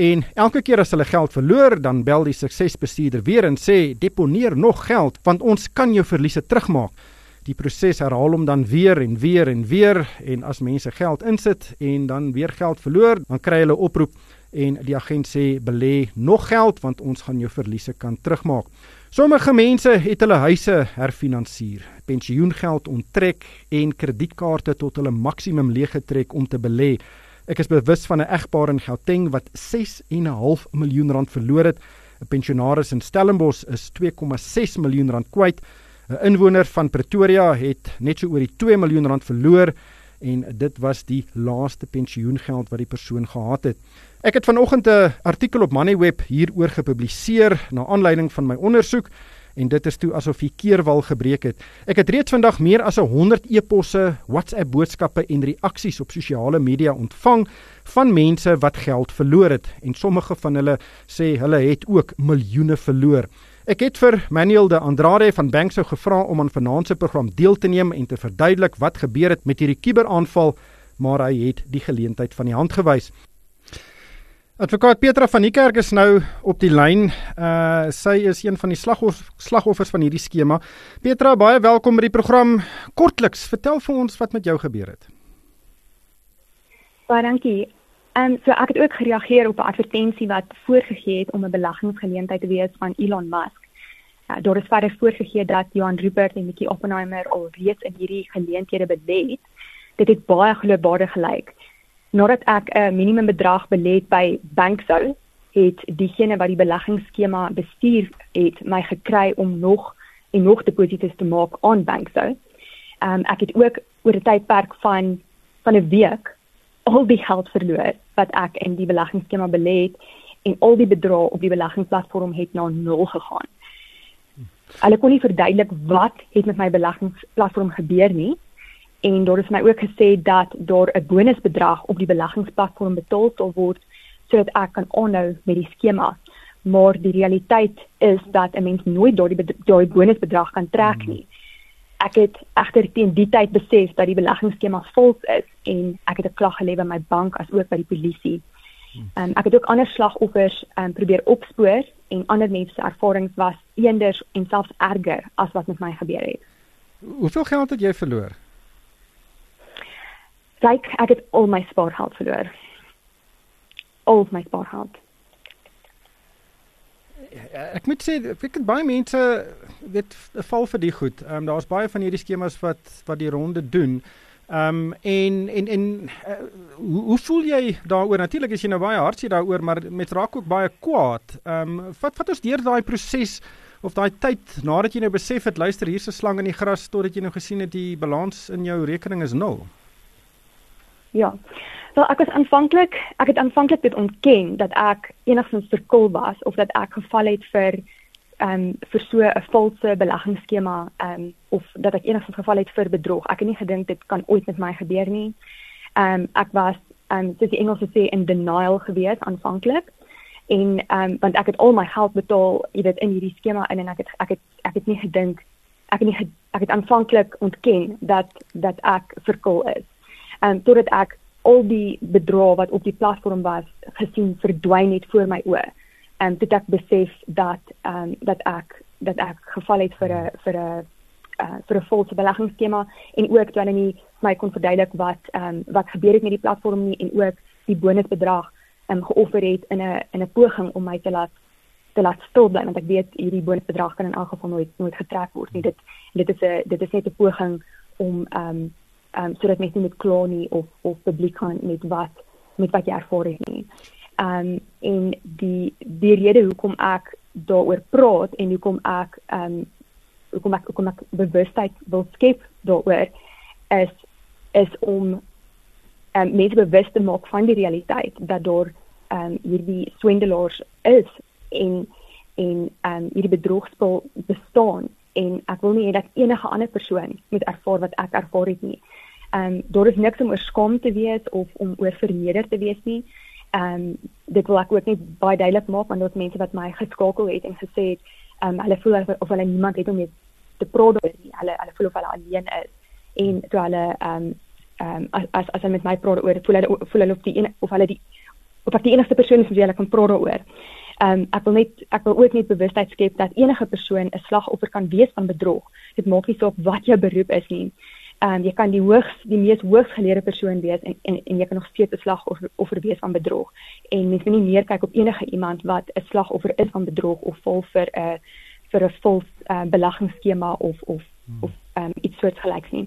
En elke keer as hulle geld verloor, dan bel die suksesbestuurder weer en sê deponeer nog geld want ons kan jou verliese terugmaak. Die proses herhaal hom dan weer en weer en weer en as mense geld insit en dan weer geld verloor, dan kry hulle oproep en die agent sê belê nog geld want ons gaan jou verliese kan terugmaak. Sommige mense het hulle huise herfinansier, pensioengeld onttrek en kredietkaarte tot hulle maksimum leeggetrek om te belê. Ek is bewus van 'n egpaar in Gauteng wat 6 en 'n half miljoen rand verloor het. 'n Pensionaris in Stellenbosch is 2,6 miljoen rand kwyt. 'n Inwoner van Pretoria het net so oor die 2 miljoen rand verloor en dit was die laaste pensioengeld wat die persoon gehad het. Ek het vanoggend 'n artikel op Moneyweb hieroor gepubliseer na aanleiding van my ondersoek en dit is toe asof die keerwal gebreek het. Ek het reeds vandag meer as 100 e-posse, WhatsApp boodskappe en reaksies op sosiale media ontvang van mense wat geld verloor het en sommige van hulle sê hulle het ook miljoene verloor. Ek het vir Manuel de Andrade van Banksou gevra om aan vanaand se program deel te neem en te verduidelik wat gebeur het met hierdie kuberaanval, maar hy het die geleentheid van die hand gewys. Advokaat Petra van die kerk is nou op die lyn. Uh sy is een van die slagoff slagoffers van hierdie skema. Petra, baie welkom by die program. Kortliks, vertel vir ons wat met jou gebeur het. Baie dankie. Ehm um, so ek het ook gereageer op 'n advertensie wat voorgegee het om 'n beleggingsgeleentheid te wees van Elon Musk. Ja, daar is verder voorgegee dat Johan Rupert en Mickey Oppenheimer al reeds in hierdie geleenthede belê het. Dit het baie geloofwaardig gelyk nadat ek 'n minimumbedrag belê het by Banksou, het diegene wat die beleggingsskema bestuur het my gekry om nog en nog deposito's te maak aan Banksou. Um, ek het ook oor 'n tydperk van van 'n week al die geld verloor wat ek in die beleggingsskema belê het en al die bedrae op die beleggingsplatform het na nul gegaan. Hulle kon nie verduidelik wat het met my beleggingsplatform gebeur nie en daar is my ook gesê dat daar 'n bonusbedrag op die beleggingsplatform betaal sal word sodat ek kan aanhou met die skema. Maar die realiteit is dat 'n mens nooit daardie daai bonusbedrag kan trek nie. Ek het egter teen die tyd besef dat die beleggingsskema vals is en ek het 'n klag gelê by my bank as ook by die polisie. Um, ek het ook ander slagoffers um, probeer opspoor en ander mense se ervarings was eenders en selfs erger as wat met my gebeur het. Hoeveel geld het jy verloor? Kyk, ek het al my spaargeld verloor. Al my spaargeld. ek moet sê ek het baie mense weet val vir die goed. Ehm um, daar's baie van hierdie skemas wat wat die ronde doen. Ehm um, en en en uh, hoe, hoe voel jy daaroor? Natuurlik is jy nou baie hartseer daaroor, maar met raak ook baie kwaad. Ehm um, wat wat ons deur daai proses of daai tyd nadat jy nou besef het luister hier's 'n slang in die gras totdat jy nou gesien het die balans in jou rekening is nul. Ja. Wel ek was aanvanklik, ek het aanvanklik dit ontken dat ek enigstens verkul was of dat ek geval het vir ehm um, vir so 'n valse beleggingsskema ehm um, of dat ek enigstens geval het vir bedrog. Ek het nie gedink dit kan ooit met my gebeur nie. Ehm um, ek was ehm um, soos die Engelse sê in denial gewees aanvanklik. En ehm um, want ek het al my geld betaal, jy weet in hierdie skema in en ek het ek het ek het nie gedink ek het nie ek het aanvanklik ontken dat dat ek verkul is. Um, totdat ek al die bedrae wat op die platform was gesien verdwyn het voor my oë. En dit ek besef dat ehm um, dat ek dat ek geval het vir 'n vir 'n uh, vir 'n valse beleggingsskema en ook toe hulle nie my kon verduidelik wat ehm um, wat gebeur het met die platform nie en ook die bonusbedrag ehm um, geoffer het in 'n in 'n poging om my te laat te laat stil bly want ek weet hierdie bonusbedrag kan in elk geval nooit nooit getrek word nie. Dit dit is 'n dit is net 'n poging om ehm um, ehm um, sodat mense nie met kla nie of of publiek kan met wat met wat jy ervaar het nie. Um en die die rede hoekom ek daaroor praat en hoekom ek um hoekom ek hoekom ek bewustheid wil skep daaroor is is om um mense bewus te maak van die realiteit dat daar um hierdie swindelaars is en en um hierdie bedrogspel bestaan en ek wil nie hê dat enige ander persoon moet ervaar wat ek ervaar het nie. Um daar is niks om oor skaam te wees of om oor verneder te wees nie ehm um, dit wil ek ook net baie duidelik maak want daar's mense wat my geskakel het en gesê het ehm um, hulle voel of, of hulle niemand het om mee te praat oor nie. Hulle hulle voel of hulle alleen is en toe hulle ehm um, ehm um, as as as hulle met my praat oor voel hulle voel hulle of die een of hulle die of ek die enigste persoon is wat hulle kan praat oor. Ehm um, ek wil net ek wil ook net bewustheid skep dat enige persoon 'n slagoffer kan wees van bedrog. Dit maak nie saak wat jou beroep is nie ehm um, jy kan die hoogs die mees hoogsgeleerde persoon wees en en en jy kan nog steeds 'n slagoffer of wees van bedrog. En mens moet nie meer kyk op enige iemand wat 'n slagoffer is van bedrog of val vir 'n uh, vir 'n vals uh, beleggingsskema of of hmm. of ehm um, iets soortgelyks nie.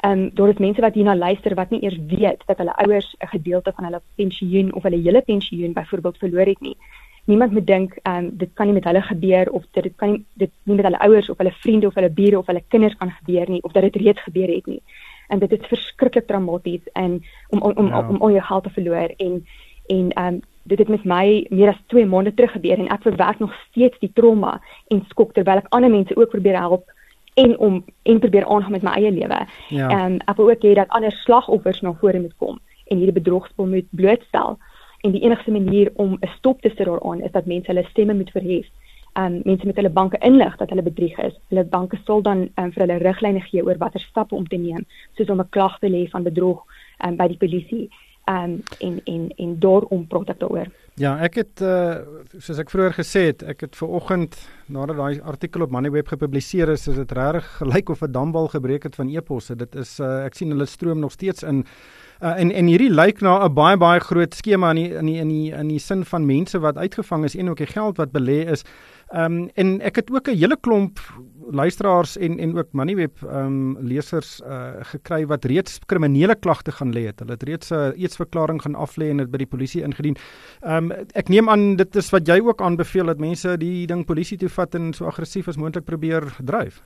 Ehm um, daar is mense wat hierna luister wat nie eers weet dat hulle ouers 'n gedeelte van hulle pensioen of hulle hele pensioen byvoorbeeld verloor het nie niemand moet dink ehm um, dit kan nie met hulle gebeur of dit dit kan nie dit nie met hulle ouers of hulle vriende of hulle bure of hulle kinders kan gebeur nie of dat dit reeds gebeur het nie. En dit is verskriklik traumaties en om om om ja. om al jou geld te verloor en en ehm um, dit het met my meer as 2 maande terug gebeur en ek verwerk nog steeds die trauma en skok terwyl ek ander mense ook probeer help en om en probeer aangaan met my eie lewe. Ehm ja. um, ek wil ook hê dat ander slagoffers na vore moet kom en hierdie bedrogspel moet blootstel en die enigste manier om 'n stop te sit daaraan is dat mense hulle stemme moet verhef. Um mense met hulle banke inlig dat hulle bedrieg is. Hulle banke sal dan um, vir hulle riglyne gee oor watter stappe om te neem, soos om 'n klag te lê van bedrog um, by die polisie. Um en en en daarom praat ek daaroor. Ja, ek het uh soos ek vroeër gesê het, ek het ver oggend nadat daai artikel op Moneyweb gepubliseer is, is dit regtig gelyk of 'n dambal gebreek het van e-posse. Dit is uh ek sien hulle stroom nog steeds in Uh, en en hierdie lyk na 'n baie baie groot skema in die, in die, in die, in die sin van mense wat uitgevang is en ook die geld wat belê is. Ehm um, en ek het ook 'n hele klomp luisteraars en en ook Moneyweb ehm um, lesers uh, gekry wat reeds kriminele klagte gaan lê het. Hulle het reeds 'n uh, eetsverklaring gaan aflê en dit by die polisie ingedien. Ehm um, ek neem aan dit is wat jy ook aanbeveel dat mense die ding polisie toe vat en so aggressief as moontlik probeer dryf.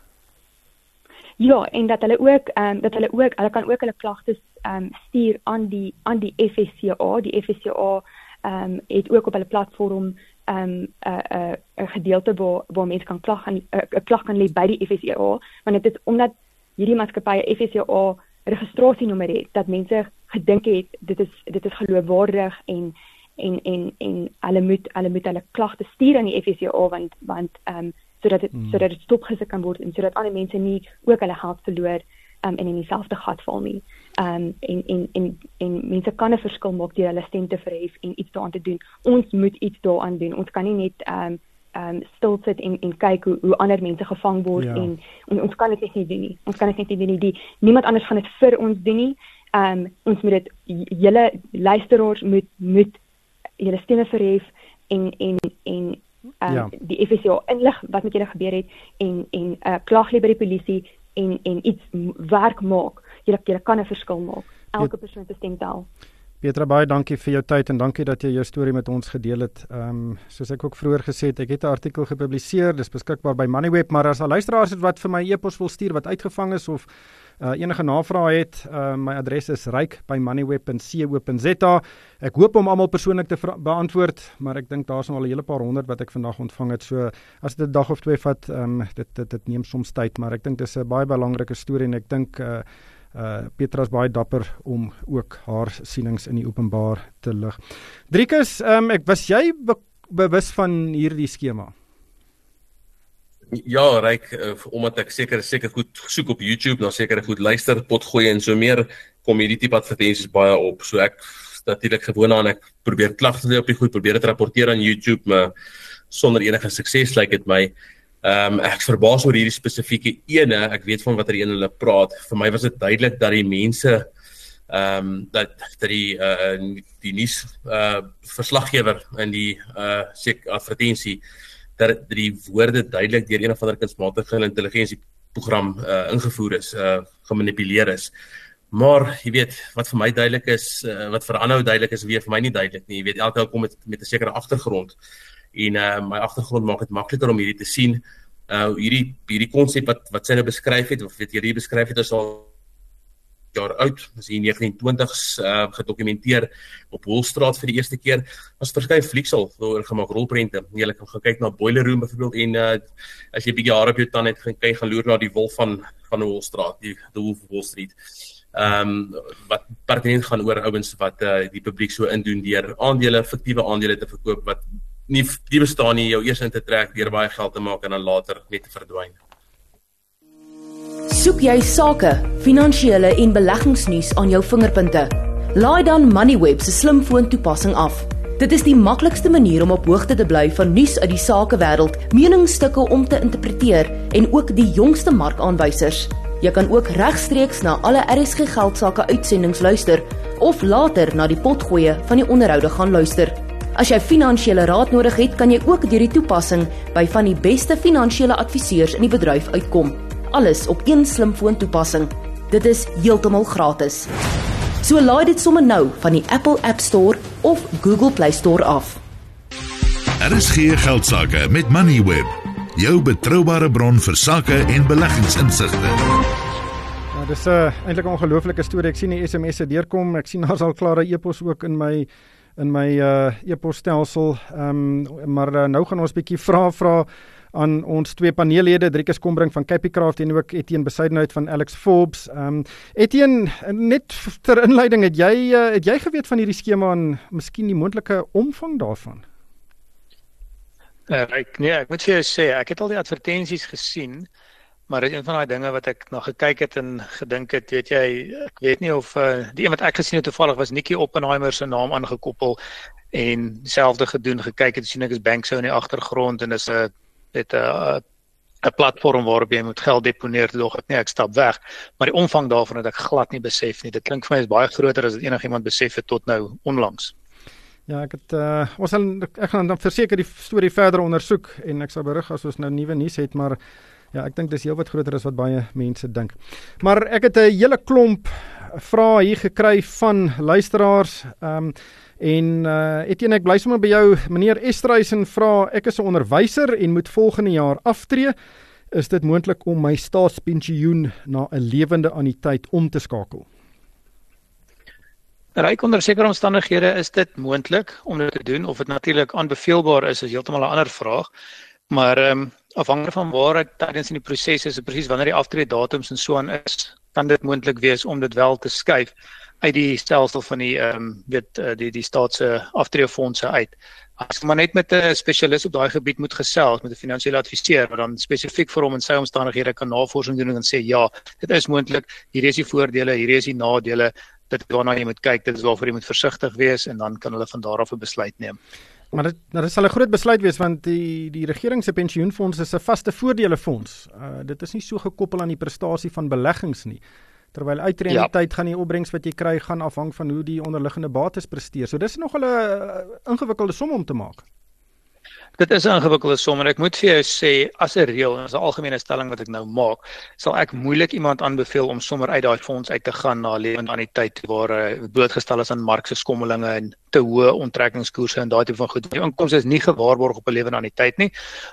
Ja, en dat hulle ook ehm um, dat hulle ook hulle kan ook hulle klagtes ehm um, stuur aan die aan die FSCA. Die FSCA ehm um, het ook op hulle platform ehm um, 'n 'n 'n gedeelte waar waar mense kan klag aan 'n uh, klag kan lê by die FSCA, want dit is omdat hierdie maatskappye FSCA registrasienommer het dat mense gedink het dit is dit is geloofwaardig en en en en hulle moet hulle moet hulle klagte stuur aan die FSCA want want ehm um, sodat dit hmm. sodat dit stopgesit kan word en sodat ander mense nie ook hulle geld verloor um, en in dieselfde gat val nie. Ehm um, en en en en mense kan 'n verskil maak deur hulle stem te verhef en iets daaraan te doen. Ons moet iets daaraan doen. Ons kan nie net ehm um, ehm um, stil sit en en kyk hoe hoe ander mense gevang word ja. en, en ons kan dit net nie doen nie. Ons kan dit net nie doen nie. Die niemand anders gaan dit vir ons doen nie. Ehm um, ons moet dit julle luisteraars moet moet julle stemme verhef en en en um, Ja. die FSCA inlig wat met julle gebeur het en en 'n uh, klag lê by die polisie en en iets werk maak. Julle julle kan 'n verskil maak. Elke persoon se stem tel. Petra baie dankie vir jou tyd en dankie dat jy jou storie met ons gedeel het. Ehm um, soos ek ook vroeër gesê het, ek het 'n artikel gepubliseer, dis beskikbaar by Moneyweb, maar as al luisteraars het wat vir my e-pos wil stuur wat uitgevang is of uh, enige navrae het, uh, my adres is ryk@moneyweb.co.za. Ek hoop om almal persoonlik te beantwoord, maar ek dink daar's nog al 'n hele paar honderd wat ek vandag ontvang het. So as dit 'n dag of twee vat, ehm um, dit, dit dit neem soms tyd, maar ek dink dis 'n baie belangrike storie en ek dink uh, Uh Petra is baie dapper om ook haar sienings in die openbaar te lig. Driekus, um, ek was jy be bewus van hierdie skema? Ja, ryk uh, omdat ek seker seker goed soek op YouTube, dan seker goed luister, pot gooi en so meer kom hierdie tipe advertensies baie op. So ek natuurlik gewoon aan ek probeer klagte lê op die goed, probeer dit rapporteer aan YouTube, maar sonder enige sukses lyk like dit my. Ehm um, ek verbaas oor hierdie spesifieke ene. Ek weet van watter een hulle praat. Vir my was dit duidelik dat die mense ehm um, dat dat die uh die nuus uh verslaggewer in die uh sek advertensie dat die woorde duidelik deur een of ander kunsmatige intelligensie program uh ingevoer is, uh gemanipuleer is. Maar jy weet wat vir my duidelik is, uh, wat vir aanhou duidelik is, weer vir my nie duidelik nie. Jy weet elke ou kom met met 'n sekere agtergrond en uh my agtergrond maak dit makliker om hierdie te sien. Uh hierdie hierdie konsep wat wat sy nou beskryf het of weet jy hier beskryf het is al jaar oud, is hier 1920s uh gedokumenteer op Woolstraat vir die eerste keer. Was verskeie fliksel oor gemaak rolprente. Jy kan gaan kyk na Boiler Room byvoorbeeld en uh as jy 'n bietjie hare op jou tand het, gaan kyk gaan loer na die wolf van van Woolstraat, die the Wolf of Wall Street. Ehm um, wat pertinent gaan oor ouens wat uh die publiek so indoen deur aandele, fiktiewe aandele te verkoop wat nie die bestaan nie, jou eers in te trek, deur baie geld te maak en dan later net te verdwyn. Soek jy sake, finansiële en beleggingsnuus aan jou vingerpunte? Laai dan Moneyweb se slimfoon toepassing af. Dit is die maklikste manier om op hoogte te bly van nuus uit die sakewêreld, meningsstukke om te interpreteer en ook die jongste markaanwysers. Jy kan ook regstreeks na alle RSG geldsaake uitsendings luister of later na die potgoeie van die onderhoude gaan luister. As jy finansiële raad nodig het, kan jy ook deur die toepassing by van die beste finansiële adviseurs in die bedryf uitkom. Alles op een slimfoon toepassing. Dit is heeltemal gratis. So laai dit sommer nou van die Apple App Store of Google Play Store af. RSG geldsaake met Moneyweb, jou betroubare bron vir sake en beleggingsinsigte. Ja, dis 'n uh, eintlik 'n ongelooflike storie. Ek sien die SMS'e deurkom. Ek sien daar's al klare e-pos ook in my in my uh e-posstelsel. Ehm um, maar uh, nou gaan ons bietjie vra vra aan ons twee paneellede, Driekus Kombrink van Capicraft en ook Etienne Besuidenhout van Alex Forbes. Ehm um, Etienne, net ter inleiding, het jy uh, het jy geweet van hierdie skema en miskien die moontlike omvang daarvan? Uh, ek nee, ek moet vir jou sê, ek het al die advertensies gesien, maar dit is een van daai dinge wat ek nog gekyk het en gedink het, weet jy, ek weet nie of uh, die een wat ek gesien het toevallig was Nikki Oppenheimer se naam aangekoppel en dieselfde gedoen, gekyk het sien ek is Banksou in die agtergrond en dis 'n dit 'n 'n platform waarop jy moet geld deponeer dog ek nee ek stap weg maar die omvang daarvan het ek glad nie besef nie dit klink vir my is baie groter as dit enigiemand besef het tot nou onlangs Ja, ek het uh, ons sal ek gaan dan verseker die storie verder ondersoek en ek sal berig as ons nou nuwe nuus het, maar ja, ek dink dis heelwat groter as wat baie mense dink. Maar ek het 'n hele klomp vrae hier gekry van luisteraars. Ehm um, en uh Etienne, ek bly sommer by jou. Meneer Estreisen vra, ek is 'n onderwyser en moet volgende jaar aftree. Is dit moontlik om my staatspensioen na 'n lewende anniteit om te skakel? Ryk onder sekere omstandighede is dit moontlik om dit te doen of dit natuurlik aanbeveelbaar is is heeltemal 'n ander vraag. Maar ehm um, afhangende van waar dit tydens in die proses is, presies wanneer die aftreedatums en so aan is, kan dit moontlik wees om dit wel te skuif uit die stelsel van die ehm um, weet uh, die die staatse aftreefondse uit. As jy maar net met 'n spesialis op daai gebied moet gesels met 'n finansiële adviseur wat dan spesifiek vir hom in sy omstandighede kan navorsing doen en sê ja, dit is moontlik, hier is die voordele, hier is die nadele, dit waarna jy moet kyk, dit is waarvoor jy moet versigtig wees en dan kan hulle van daar af 'n besluit neem. Maar dit nou dit sal 'n groot besluit wees want die die regering se pensioenfonds is 'n vaste voordelefonds. Uh dit is nie so gekoppel aan die prestasie van beleggings nie. Terwyl uitreë in Ja. tyd gaan die opbrengs wat jy kry gaan afhang van hoe die onderliggende bates presteer. So dis nog 'n uh, ingewikkelde som om te maak. Dit is 'n ingewikkelde som en ek moet vir jou sê as 'n reël en as 'n algemene stelling wat ek nou maak, sal ek moeilik iemand aanbeveel om sommer uit daai fonds uit te gaan na lewend aan die tyd waar hy uh, blootgestel is aan markse skommelinge en te hoë onttrekkingskoerse en daai tipe van goed. Die inkomste is nie gewaarborg op 'n lewend aan die tyd nie,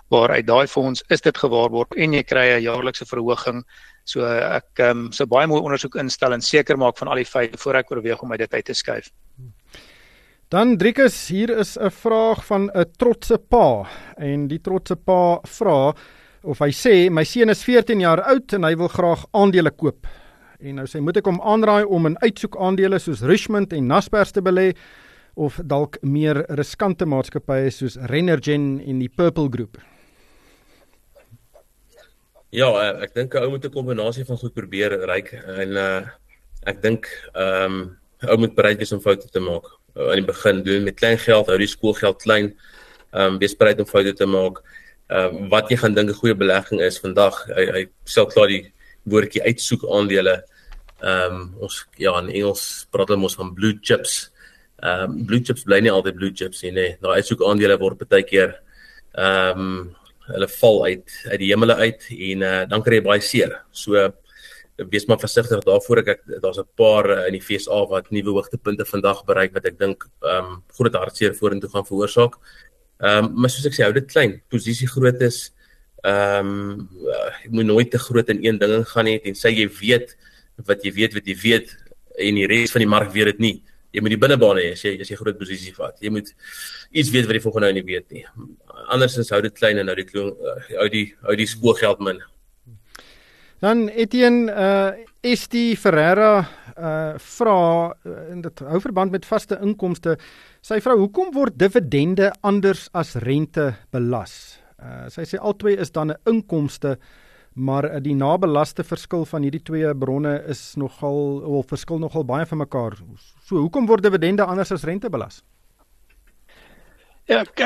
waar uit daai fonds is dit gewaarborg en jy kry 'n jaarlikse verhoging. So ek um, sou baie mooi ondersoek instel en seker maak van al die feite voor ek oorweeg om uit dit uit te skuif. Dan Driekus, hier is 'n vraag van 'n trotse pa en die trotse pa vra of hy sê my seun is 14 jaar oud en hy wil graag aandele koop. En nou sê moet ek hom aanraai om in uitsoek aandele soos Richmond en Naspers te belê of dalk meer riskante maatskappye soos Renergen en die Purple Group. Ja, eh, ek dink 'n ou moet 'n kombinasie van goed probeer ryk en uh ek dink ehm um, ou moet bereid wees om foute te maak uh, aan die begin doen met klein geld, hou die skoolgeld klein. Ehm um, wees bereid om foute te maak. Ehm uh, wat jy gaan dink 'n goeie belegging is vandag, hy, hy stel klaar die woordjie uitsoek aandele. Ehm um, ons ja in Engels praat hulle mos van blue chips. Ehm um, blue chips bly nie altyd blue chips nie, nee. Daai uitsoek aandele word baie keer ehm um, hulle val uit uit die hemele uit en uh, dan kry jy baie seer. So wees maar versigtig daarvoor ek, ek daar's 'n paar uh, in die FSA wat nuwe hoogtepunte vandag bereik wat ek dink ehm um, groot hartseer vorentoe gaan veroorsaak. Ehm um, maar soos ek sê hou dit klein. Posisie groot is ehm um, ek moet nooit te groot in een ding gaan nie en sê jy weet wat jy weet wat jy weet en die res van die mark weet dit nie. Jy moet die binnebane hê as jy as jy groot posisie vat. Jy moet iets weet wat die volgende ou nie weet nie. Andersins hou dit klein en hou die uh, hou die hou die spoorgeld min. Dan Etienne uh is die Ferreira uh vra uh, in dit hou verband met vaste inkomste. Sy vra hoekom word dividende anders as rente belas? Uh sy sê albei is dan 'n inkomste maar uh, die nabelaste verskil van hierdie twee bronne is nogal of verskil nogal baie van mekaar. So hoekom word dividende anders as rente belas? Ja, ek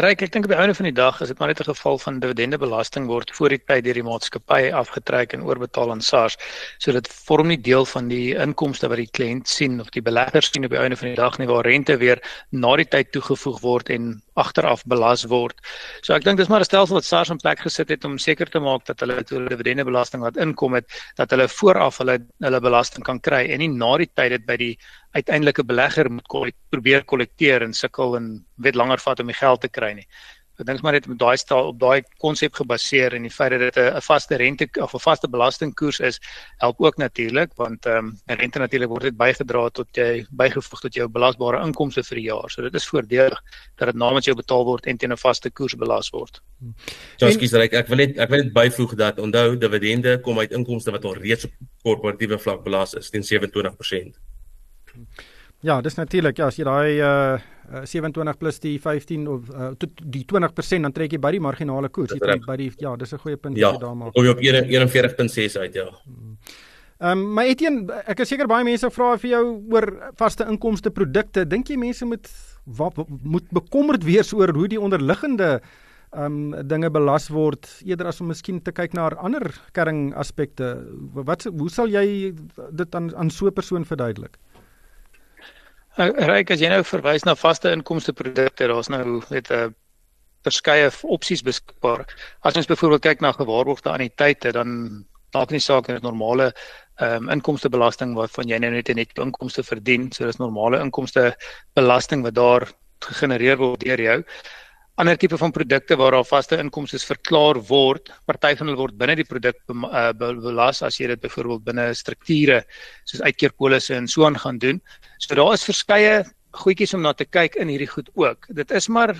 reik ek dink op die einde van die dag is dit maar net 'n geval van dividendebelasting word voor die tyd deur die maatskappy afgetrek en oorbetaal aan SARS. So dit vorm nie deel van die inkomste wat die kliënt sien of die belegger sien op die einde van die dag nie waar rente weer na die tyd toegevoeg word en agteraf belas word. So ek dink dis maar 'n stelsel wat SARS in plek gesit het om seker te maak dat hulle toe dividendebelasting wat inkom het, dat hulle vooraf hulle hulle belasting kan kry en nie na die tyd dit by die uiteindelike belegger moet kollek, probeer kollekteer en sukkel en weet langer vat om die geld te kry nie. Ek dink maar net met daai stel op daai konsep gebaseer en die feit dat dit 'n vaste rente of 'n vaste belastingkoers is, help ook natuurlik want ehm um, rente natuurlik word dit bygedra tot jy bygevoeg tot jou belasbare inkomste vir die jaar. So dit is voordelig dat dit namens jou betaal word en teen 'n vaste koers belas word. Joskie sê ek wil net ek wil net byvoeg dat onthou dividende kom uit inkomste wat al reeds op korporatiewe vlak belas is teen 27%. Ja, dis natuurlik. Ja, as jy daai uh 27 plus die 15 of uh, die 20% dan trek jy by die marginale koers. Jy trek by die ja, dis 'n goeie punt ja, wat jy daar maak. Of jy op 41.6 uit, ja. Ehm um, maar Etienne, ek is seker baie mense vra vir jou oor vaste inkomste produkte. Dink jy mense moet wat, moet bekommerd wees oor hoe die onderliggende ehm um, dinge belas word eerder as om miskien te kyk na ander kerring aspekte? Wat hoe sal jy dit aan aan so 'n persoon verduidelik? Ryk as jy nou verwys na vaste inkomste produkte, daar's nou net 'n uh, verskeie opsies beskikbaar. As ons byvoorbeeld kyk na gewaarborgde anniteite, dan maak nie saak of dit normale ehm um, inkomstebelasting waarvan jy nou net net inkomste verdien, so dis normale inkomste belasting wat daar gegenereer word deur jou ander tipe van produkte waar daar vaste inkomste verklaar word, party van hulle word binne die produk uh, belas as jy dit byvoorbeeld binne strukture soos uitkeerpolisse en so aan gaan doen. So daar is verskeie goedjies om na te kyk in hierdie goed ook. Dit is maar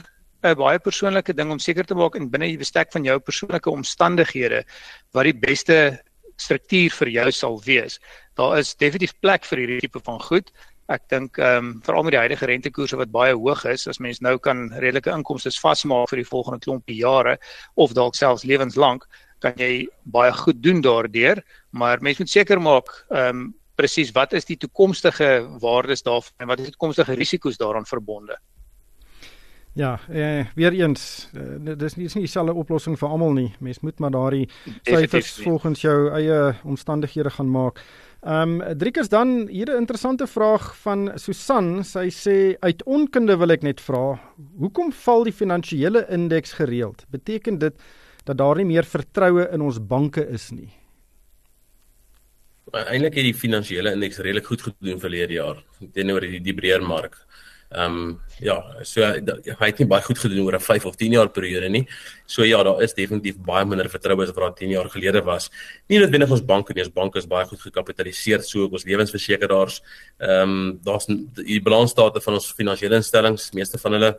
'n baie persoonlike ding om seker te maak en binne die bestek van jou persoonlike omstandighede wat die beste struktuur vir jou sal wees. Daar is definitief plek vir hierdie tipe van goed. Ek dink ehm um, veral met die huidige rentekoerse wat baie hoog is, as mens nou kan redelike inkomste vasmaak vir die volgende klompie jare of dalk selfs lewenslank, kan jy baie goed doen daardeur, maar mens moet seker maak ehm um, presies wat is die toekomstige waardes daarvan en wat is die toekomstige risiko's daaraan verbonde. Ja, eh, weer eens, eh, dis nie is nie dieselfde oplossing vir almal nie. Mens moet maar daardie syfers volgens jou eie omstandighede gaan maak. Ehm um, Driekus dan hier 'n interessante vraag van Susan. Sy sê uit onkunde wil ek net vra, hoekom val die finansiële indeks gereeld? Beteken dit dat daar nie meer vertroue in ons banke is nie? Eintlik het die finansiële indeks redelik goed gedoen verlede jaar teenoor die die breër mark. Ehm um, ja, so hy het nie baie goed gedoen oor 'n 5 of 10 jaar periode nie. So ja, daar is definitief baie minder vertroue as wat 10 jaar gelede was. Nie noodwendig ons banke nie, ons banke is baie goed gekapitaliseer, so ook ons lewensversekeraars. Ehm um, daar's die balansstate van ons finansiële instellings, meeste van hulle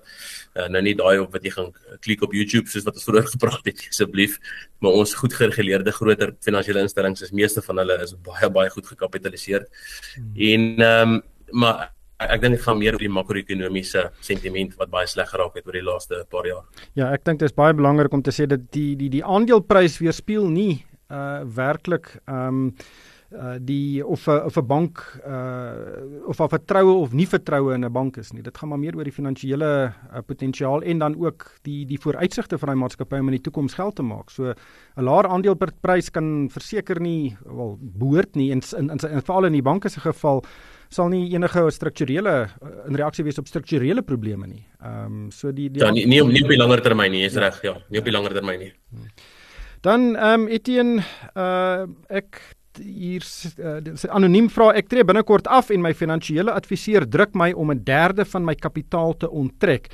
uh, nou nie daai op wat jy gaan klik op YouTube soos wat ons vroeër gepraat het asseblief, maar ons goed gereguleerde groter finansiële instellings is meeste van hulle is baie baie goed gekapitaliseer. Hmm. En ehm um, maar ek dink dit gaan meer oor die makro-ekonomiese sentiment wat baie sleg geraak het oor die laaste paar jaar. Ja, ek dink dit is baie belangrik om te sê dat die die die aandeleprys weerspieël nie uh werklik um uh die of 'n of 'n bank uh of of vertroue of nie vertroue in 'n bank is nie. Dit gaan maar meer oor die finansiële uh, potensiaal en dan ook die die vooruitsigte van daai maatskappy om in die toekoms geld te maak. So 'n laer aandeleprys kan verseker nie wel behoort nie in in in, in veral in die banke se geval sal nie enige strukturele eh, in reaksie wees op strukturele probleme nie. Ehm um, so die, die Ja, nie nie, nie op die langer termyn nie, is ja. reg, ja, nie op die langer termyn nie. Dan ehm um, Etienne, uh ek hier uh, anoniem vra ek tree binnekort af en my finansiële adviseur druk my om 'n derde van my kapitaal te onttrek.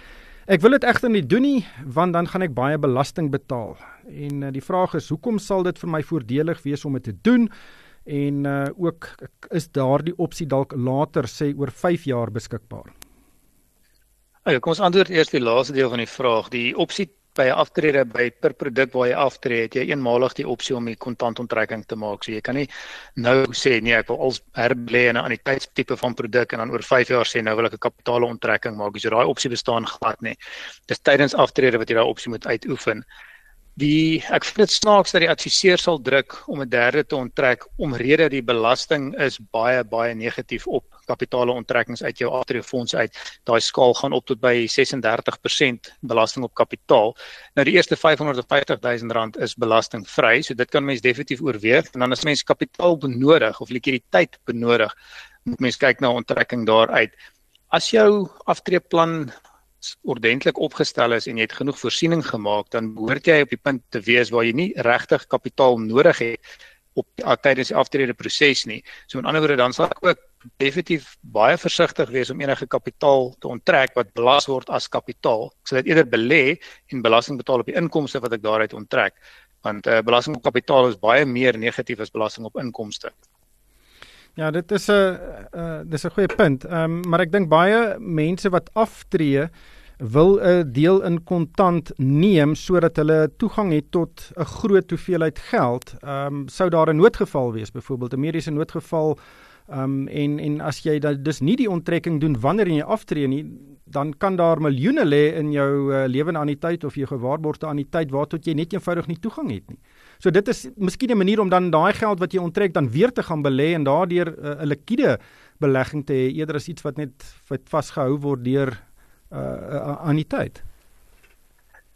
Ek wil dit egter nie doen nie want dan gaan ek baie belasting betaal. En uh, die vraag is hoekom sal dit vir my voordelig wees om dit te doen? En uh, ook is daardie opsie dalk later sê oor 5 jaar beskikbaar. Ja, kom ons antwoord eers die laaste deel van die vraag. Die opsie by 'n aftrede by per produk waar jy aftree, het jy eenmalig die opsie om die kontantonttrekking te maak. So jy kan nie nou sê nee, ek wil als herbelê in 'n anniteitstipe van produk en dan oor 5 jaar sê nou wil ek 'n kapitaalontrekking maak. So daai opsie bestaan glad nie. Dis tydens aftrede wat jy daai opsie moet uitoefen. Die ek vind dit snaaks dat die adviseur sal druk om 'n derde te onttrek omrede die belasting is baie baie negatief op kapitale onttrekkings uit jou aftreefonds uit. Daai skaal gaan op tot by 36% belasting op kapitaal. Nou die eerste 550 000 rand is belastingvry, so dit kan mens definitief oorweeg en dan as mens kapitaal benodig of likwiditeit benodig, moet mens kyk na onttrekking daaruit. As jou aftreeplan ordentlik opgestel is en jy het genoeg voorsiening gemaak, dan behoort jy op die punt te wees waar jy nie regtig kapitaal nodig het op tydens die aftrede proses nie. So met ander woorde dan sal ek ook definitief baie versigtig wees om enige kapitaal te onttrek wat belas word as kapitaal. Ek sal dit eerder belê en belasting betaal op die inkomste wat ek daaruit onttrek, want uh, belasting op kapitaal is baie meer negatief as belasting op inkomste. Ja, dit is 'n uh, dis 'n goeie punt. Ehm um, maar ek dink baie mense wat aftree wil 'n deel in kontant neem sodat hulle toegang het tot 'n groot hoeveelheid geld. Ehm um, sou daar 'n noodgeval wees, byvoorbeeld 'n mediese noodgeval um, en en as jy dat dis nie die onttrekking doen wanneer jy aftree nie, dan kan daar miljoene lê in jou uh, lewende anniteit of jou gewaarborgde anniteit waartoe jy net eenvoudig nie toegang het nie. So dit is miskien 'n manier om dan daai geld wat jy onttrek dan weer te gaan belê en daardeur eh, 'n uh, likwide belegging te hê eerder as iets wat net vasgehou word deur 'n uh, uh, anniteit.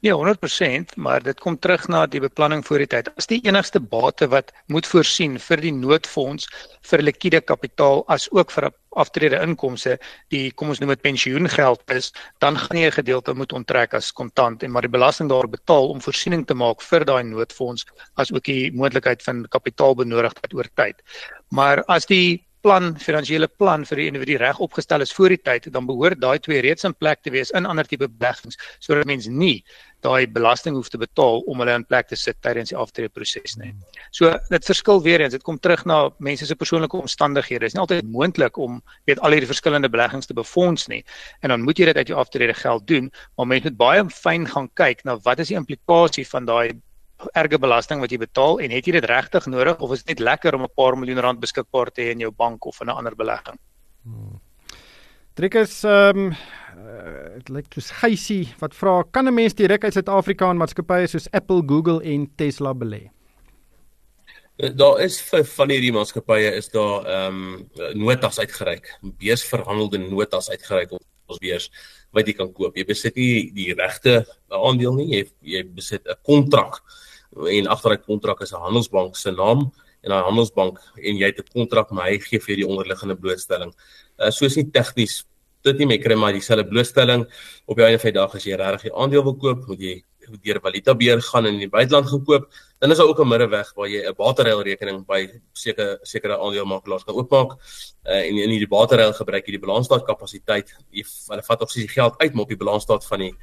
Ja, 100%, maar dit kom terug na die beplanning voor die tyd. As die enigste bate wat moet voorsien vir die noodfonds vir likwide kapitaal as ook vir aftrede inkomste, die kom ons noem dit pensioengeld is, dan gaan jy 'n gedeelte moet onttrek as kontant en maar die belasting daar betaal om voorsiening te maak vir daai noodfonds as ook die moontlikheid van kapitaalbenodigdheid oor tyd. Maar as die plan, finansiële plan vir die individu reg opgestel is voor die tyd, dan behoort daai twee reeds in plek te wees in ander tipe beleggings sodat mense nie daai belasting hoef te betaal om hulle in plek te sit tydens die aftreeproses nie. So dit verskil weer eens, dit kom terug na mense se persoonlike omstandighede. Dit is nie altyd moontlik om weet al hierdie verskillende beleggings te befonds nie. En dan moet jy dit uit jou aftrede geld doen, maar mense moet baie fyn gaan kyk na wat is die implikasie van daai erge belasting wat jy betaal en het jy dit regtig nodig of is dit net lekker om 'n paar miljoen rand beskikbaar te hê in jou bank of in 'n ander belegging? Hmm. Trikus ehm um, dit uh, lyk soos Geysie wat vra kan 'n mens direk uit Suid-Afrika in maatskappye soos Apple, Google en Tesla belê? Eh, daar is vir van hierdie maatskappye is daar ehm um, notas uitgereik, beursverhandelde notas uitgereik op ons beurs wat jy kan koop. Jy besit nie die regte aandeel nie, jy jy besit 'n kontrak en agter daai kontrak is 'n handelsbank se naam en daai handelsbank en jy het 'n kontrak maar hy gee vir jou die onderliggende blootstelling. Uh so is nie tegnies dit nie, jy kry maar dieselfde blootstelling op die einde van die dag as jy regtig die aandeel wil koop, moet jy deur valuta beheer gaan in die buiteland gaan koop. Dan is daar ook 'n middeweg waar jy 'n bateryl rekening by sekere sekere aandelemakelaars kan oopmaak. Uh en in die bateryl gebruik jy die balansstaat kapasiteit. Jy hulle vat op sy geld uit maar op die balansstaat van die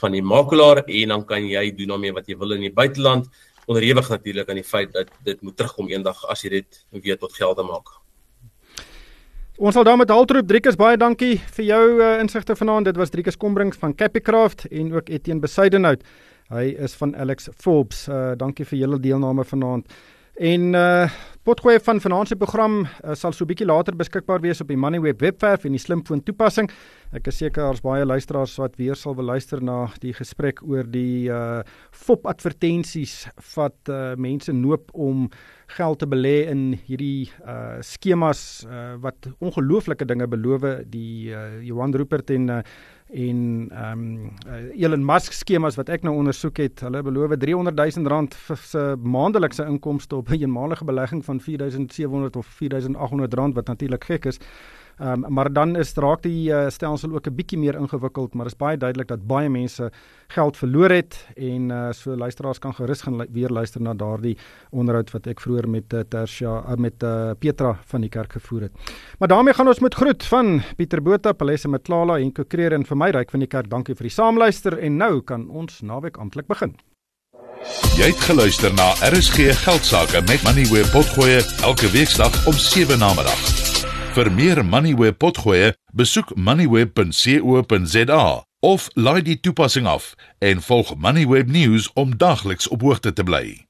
van die makelaar en dan kan jy doen daarmee wat jy wil in die buiteland onderhewig natuurlik aan die feit dat dit moet terugkom eendag as jy dit weer tot gelde maak. Ons sal daarmee haltroep Driekus baie dankie vir jou uh, insigte vanaand. Dit was Driekus Kombrink van Capicraft en ook Etienne Besuidenhout. Hy is van Alex Forbes. Uh, dankie vir julle deelname vanaand. En uh potgooi van vanaand se program uh, sal so bietjie later beskikbaar wees op die Moneyweb webwerf en die slimfoon toepassing. Ek is seker daar's baie luisteraars wat weer sal wil luister na die gesprek oor die uh FOP advertensies wat uh mense noop om geld te belê in hierdie uh skemas uh wat ongelooflike dinge beloof die uh, Johan Rupert en uh, en ehm um, Elon Musk skemas wat ek nou ondersoek het, hulle beloof 300 000 rand se maandelikse inkomste op 'n eenmalige belegging van 4700 of 4800 rand wat natuurlik gek is. Um, maar dan is raak die uh, stelsel ook 'n bietjie meer ingewikkeld, maar is baie duidelik dat baie mense geld verloor het en uh, so luisteraars kan gerus gaan lu weer luister na daardie onderhoud wat ek vroeër met uh, Tersia uh, met uh, Petra van die kerk gevoer het. Maar daarmee gaan ons met groet van Pieter Botha, Palesse Matlala en Kokreer en vir my ryk van die kerk. Dankie vir die saamluister en nou kan ons naweek amptelik begin. Jy het geluister na RSG Geldsaake met Money where potgoe elke weeksdag om 7 na middag. Vir meer Moneyweb potgoe, besoek moneyweb.co.za of laai die toepassing af en volg Moneyweb News om dagliks op hoogte te bly.